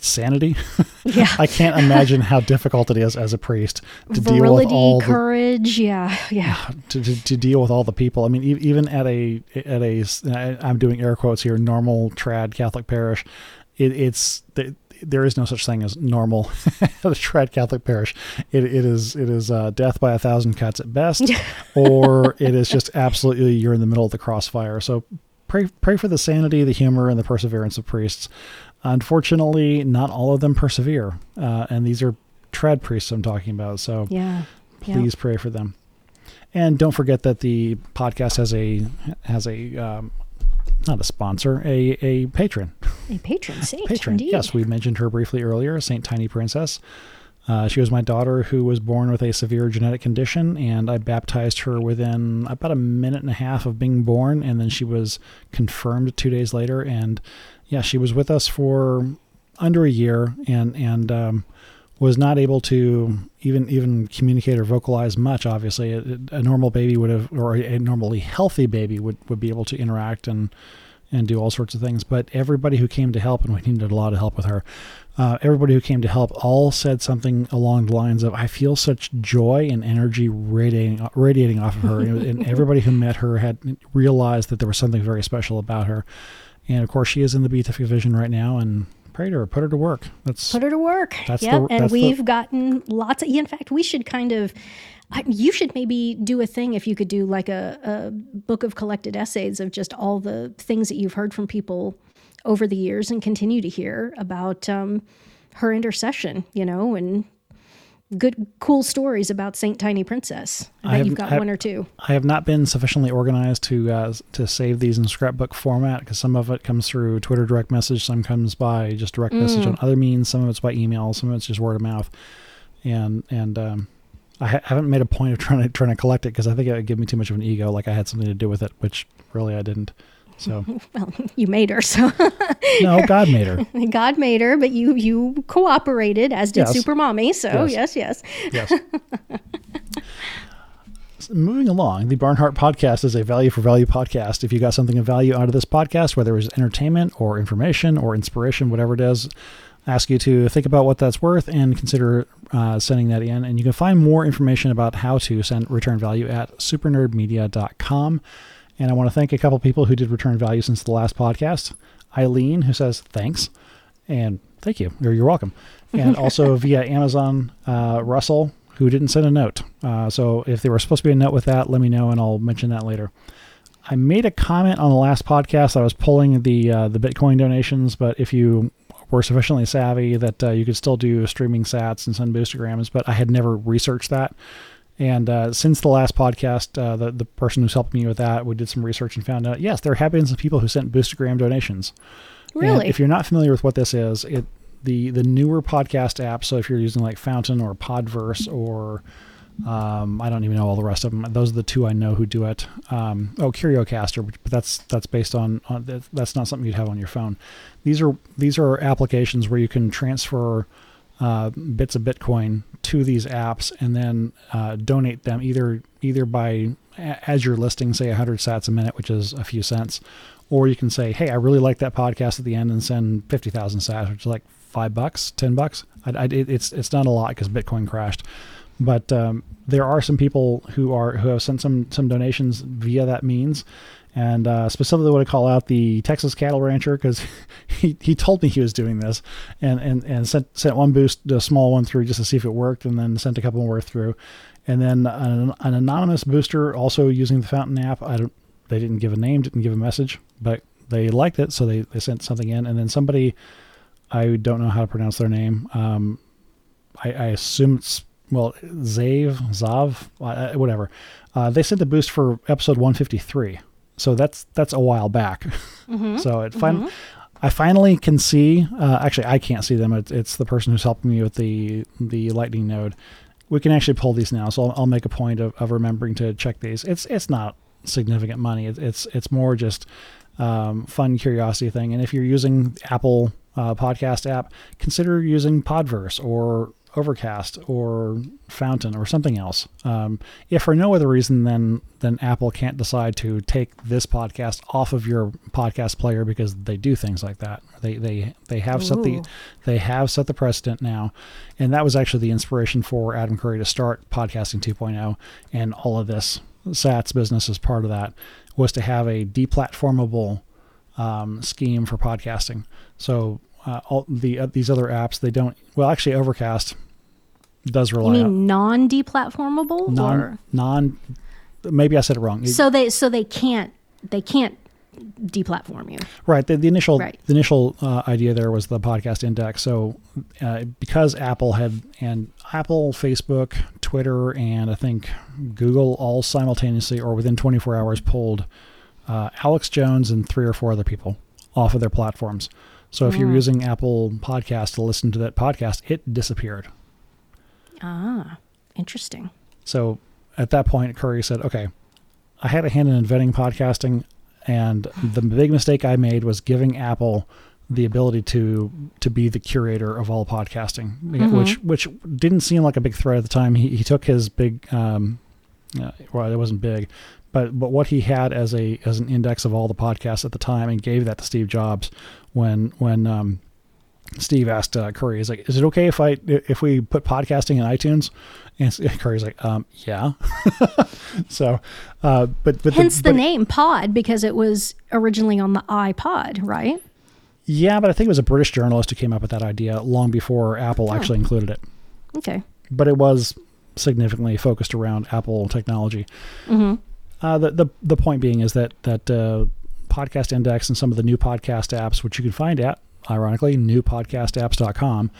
sanity. [laughs] Yeah. I can't imagine how difficult it is as a priest to deal with Virility, all the, courage. Yeah. Yeah. to, to, to deal with all the people. I mean, even at a at a I'm doing air quotes here, normal trad Catholic parish, it, it's there is no such thing as normal [laughs] at a trad Catholic parish. It, it is it is uh, death by a thousand cuts at best, [laughs] or it is just absolutely you're in the middle of the crossfire. So pray pray for the sanity, the humor, and the perseverance of priests. Unfortunately, not all of them persevere, uh, and these are trad priests I'm talking about. So yeah, please pray for them. And don't forget that the podcast has a has a um, not a sponsor, a a patron. A patron saint. patron. Indeed. Yes, we mentioned her briefly earlier, Saint Tiny Princess. Uh, she was my daughter who was born with a severe genetic condition, and I baptized her within about a minute and a half of being born, and then she was confirmed two days later. And yeah, she was with us for under a year, and and um, was not able to even even communicate or vocalize much. Obviously, a, a, normal baby would have, or a normally healthy baby would, would be able to interact and and do all sorts of things. But everybody who came to help, and we needed a lot of help with her. Uh, everybody who came to help all said something along the lines of, "I feel such joy and energy radiating radiating off of her," and [laughs] everybody who met her had realized that there was something very special about her. And of course, she is in the Beatific Vision right now, and her, put her to work. That's put her to work. That's yep. the, and we've the, gotten lots of. In fact, we should kind of. You should maybe do a thing if you could do like a, a book of collected essays of just all the things that you've heard from people over the years and continue to hear about um, her intercession, you know, and good, cool stories about Saint Tiny Princess. I, I have, you've got I, one or two. I have not been sufficiently organized to uh, to save these in scrapbook format because some of it comes through Twitter direct message, some comes by just direct mm. message on other means, some of it's by email, some of it's just word of mouth, and and um, I ha- haven't made a point of trying to trying to collect it because I think it would give me too much of an ego, like I had something to do with it, which really I didn't. So [laughs] well, you made her. So [laughs] no, God made her. [laughs] God made her, but you you cooperated, as did yes. Super Mommy. So yes, yes, yes. yes. Moving along, the Barnhardt podcast is a value for value podcast. If you got something of value out of this podcast, whether it was entertainment or information or inspiration, whatever it is, ask you to think about what that's worth and consider uh, sending that in. And you can find more information about how to send return value at supernerdmedia.com. And I want to thank a couple people who did return value since the last podcast. Eileen, who says thanks, and thank you, or you're welcome. And [laughs] also via Amazon, uh, Russell, who didn't send a note. Uh, so if there was supposed to be a note with that, let me know, and I'll mention that later. I made a comment on the last podcast. I was pulling the uh, the Bitcoin donations, but if you were sufficiently savvy that uh, you could still do streaming Sats and send boostagrams, but I had never researched that. And uh, since the last podcast, uh, the, the person who's helped me with that, we did some research and found out, yes, there have been some people who sent boostagram donations. Really? And if you're not familiar with what this is, it the the newer podcast apps. So if you're using like Fountain or Podverse or um, I don't even know all the rest of them. Those are the two I know who do it. Um, oh, CurioCaster, but that's that's based on, on that's not something you'd have on your phone. These are these are applications where you can transfer uh, bits of Bitcoin to these apps and then uh, donate them either either by as you're listing, say 100 sats a minute, which is a few cents, or you can say, hey, I really like that podcast at the end and send 50,000 sats, which is like five bucks, 10 bucks. I, I, it's it's not a lot because Bitcoin crashed, but um, there are some people who are who have sent some some donations via that means, and uh, specifically want to call out the Texas cattle rancher because [laughs] he, he told me he was doing this and, and, and sent, sent one boost, a small one through just to see if it worked, and then sent a couple more through. And then an, an anonymous booster also using the Fountain app. I don't, they didn't give a name, didn't give a message, but they liked it, so they, they sent something in. And then somebody, I don't know how to pronounce their name. Um, I, I assume it's well, Zave, Zav, uh, whatever. Uh, they sent the boost for episode 153 so that's that's a while back. Mm-hmm. [laughs] so it fin- mm-hmm. I finally can see. Uh, actually, I can't see them. It, it's the person who's helping me with the the Lightning node. We can actually pull these now, so I'll, I'll make a point of, of remembering to check these. It's it's not significant money. It, it's it's more just um, fun curiosity thing. And if you're using Apple uh, podcast app, consider using Podverse or Overcast or Fountain or something else. Um, if for no other reason than then Apple can't decide to take this podcast off of your podcast player because they do things like that. They they they have Ooh. set the they have set the precedent now, and that was actually the inspiration for Adam Curry to start podcasting 2.0 and all of this Sats business as part of that was to have a deplatformable um, scheme for podcasting. So uh, all the uh, these other apps they don't. Well, actually, Overcast does You rely on mean non-deplatformable? non or? non. Maybe I said it wrong. So they so they can't they can't deplatform you. Right. The, the initial Right. the initial uh, idea there was the podcast index. So uh, because Apple had and Apple, Facebook, Twitter, and I think Google all simultaneously or within 24 hours pulled uh, Alex Jones and three or four other people off of their platforms. So if you're using Apple Podcast to listen to that podcast, it disappeared. Ah, interesting. So at that point, Curry said, "Okay, I had a hand in inventing podcasting, and the big mistake I made was giving Apple the ability to to be the curator of all podcasting, which which didn't seem like a big threat at the time. He he took his big, um, uh, well, it wasn't big." But, but what he had as a as an index of all the podcasts at the time and gave that to Steve Jobs when when um, Steve asked uh, Curry, "Is like, is it okay if I if we put podcasting in iTunes?" And [laughs] Curry's like, um, "Yeah." [laughs] so, uh, but but Hence the, but- name Pod because it was originally on the iPod, right? Yeah, but I think it was a British journalist who came up with that idea long before Apple actually included it. Okay. But it was significantly focused around Apple technology. Uh, the, the the point being is that that uh, podcast index and some of the new podcast apps, which you can find at ironically newpodcastapps.com.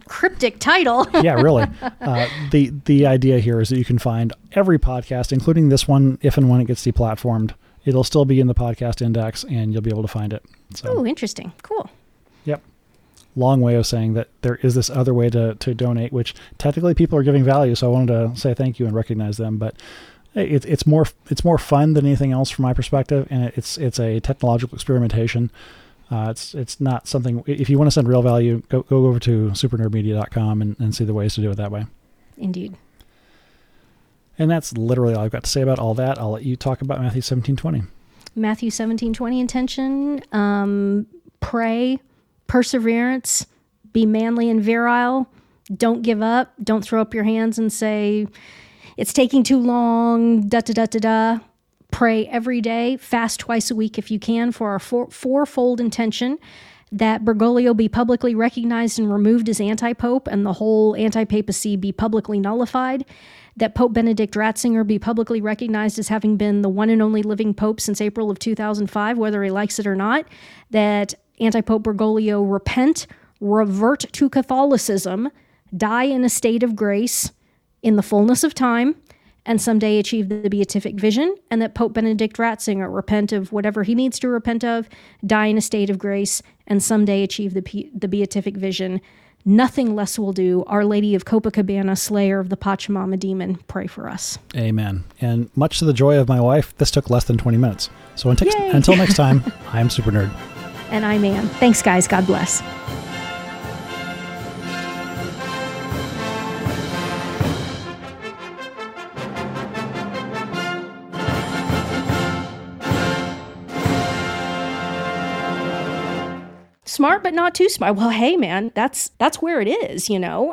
[laughs] Cryptic title. [laughs] yeah, really. Uh, the the idea here is that you can find every podcast, including this one, if and when it gets deplatformed. It'll still be in the podcast index, and you'll be able to find it. So, oh, interesting. Cool. yep. Long way of saying that there is this other way to, to donate, which technically people are giving value. So I wanted to say thank you and recognize them. But it, it's more it's more fun than anything else from my perspective, and it's it's a technological experimentation. Uh, it's it's not something. If you want to send real value, go go over to supernerdmedia.com and, and see the ways to do it that way. Indeed. And that's literally all I've got to say about all that. I'll let you talk about Matthew seventeen twenty. Matthew 17, 20 intention. Um, pray, perseverance, be manly and virile. Don't give up. Don't throw up your hands and say, it's taking too long, da da da da da. Pray every day, fast twice a week if you can, for our four, fourfold intention that Bergoglio be publicly recognized and removed as anti pope and the whole anti papacy be publicly nullified, that Pope Benedict Ratzinger be publicly recognized as having been the one and only living pope since April of 2005, whether he likes it or not, that anti Pope Bergoglio repent, revert to Catholicism, die in a state of grace in the fullness of time, and someday achieve the beatific vision, and that Pope Benedict Ratzinger repent of whatever he needs to repent of, die in a state of grace, and someday achieve the, the beatific vision. Nothing less will do. Our Lady of Copacabana, Slayer of the Pachamama Demon, pray for us. Amen. And much to the joy of my wife, this took less than 20 minutes. So until, until next time, [laughs] I'm Super Nerd. And I'm Ann. Thanks, guys. God bless. Smart but not too smart. Well, hey man, that's that's where it is, you know.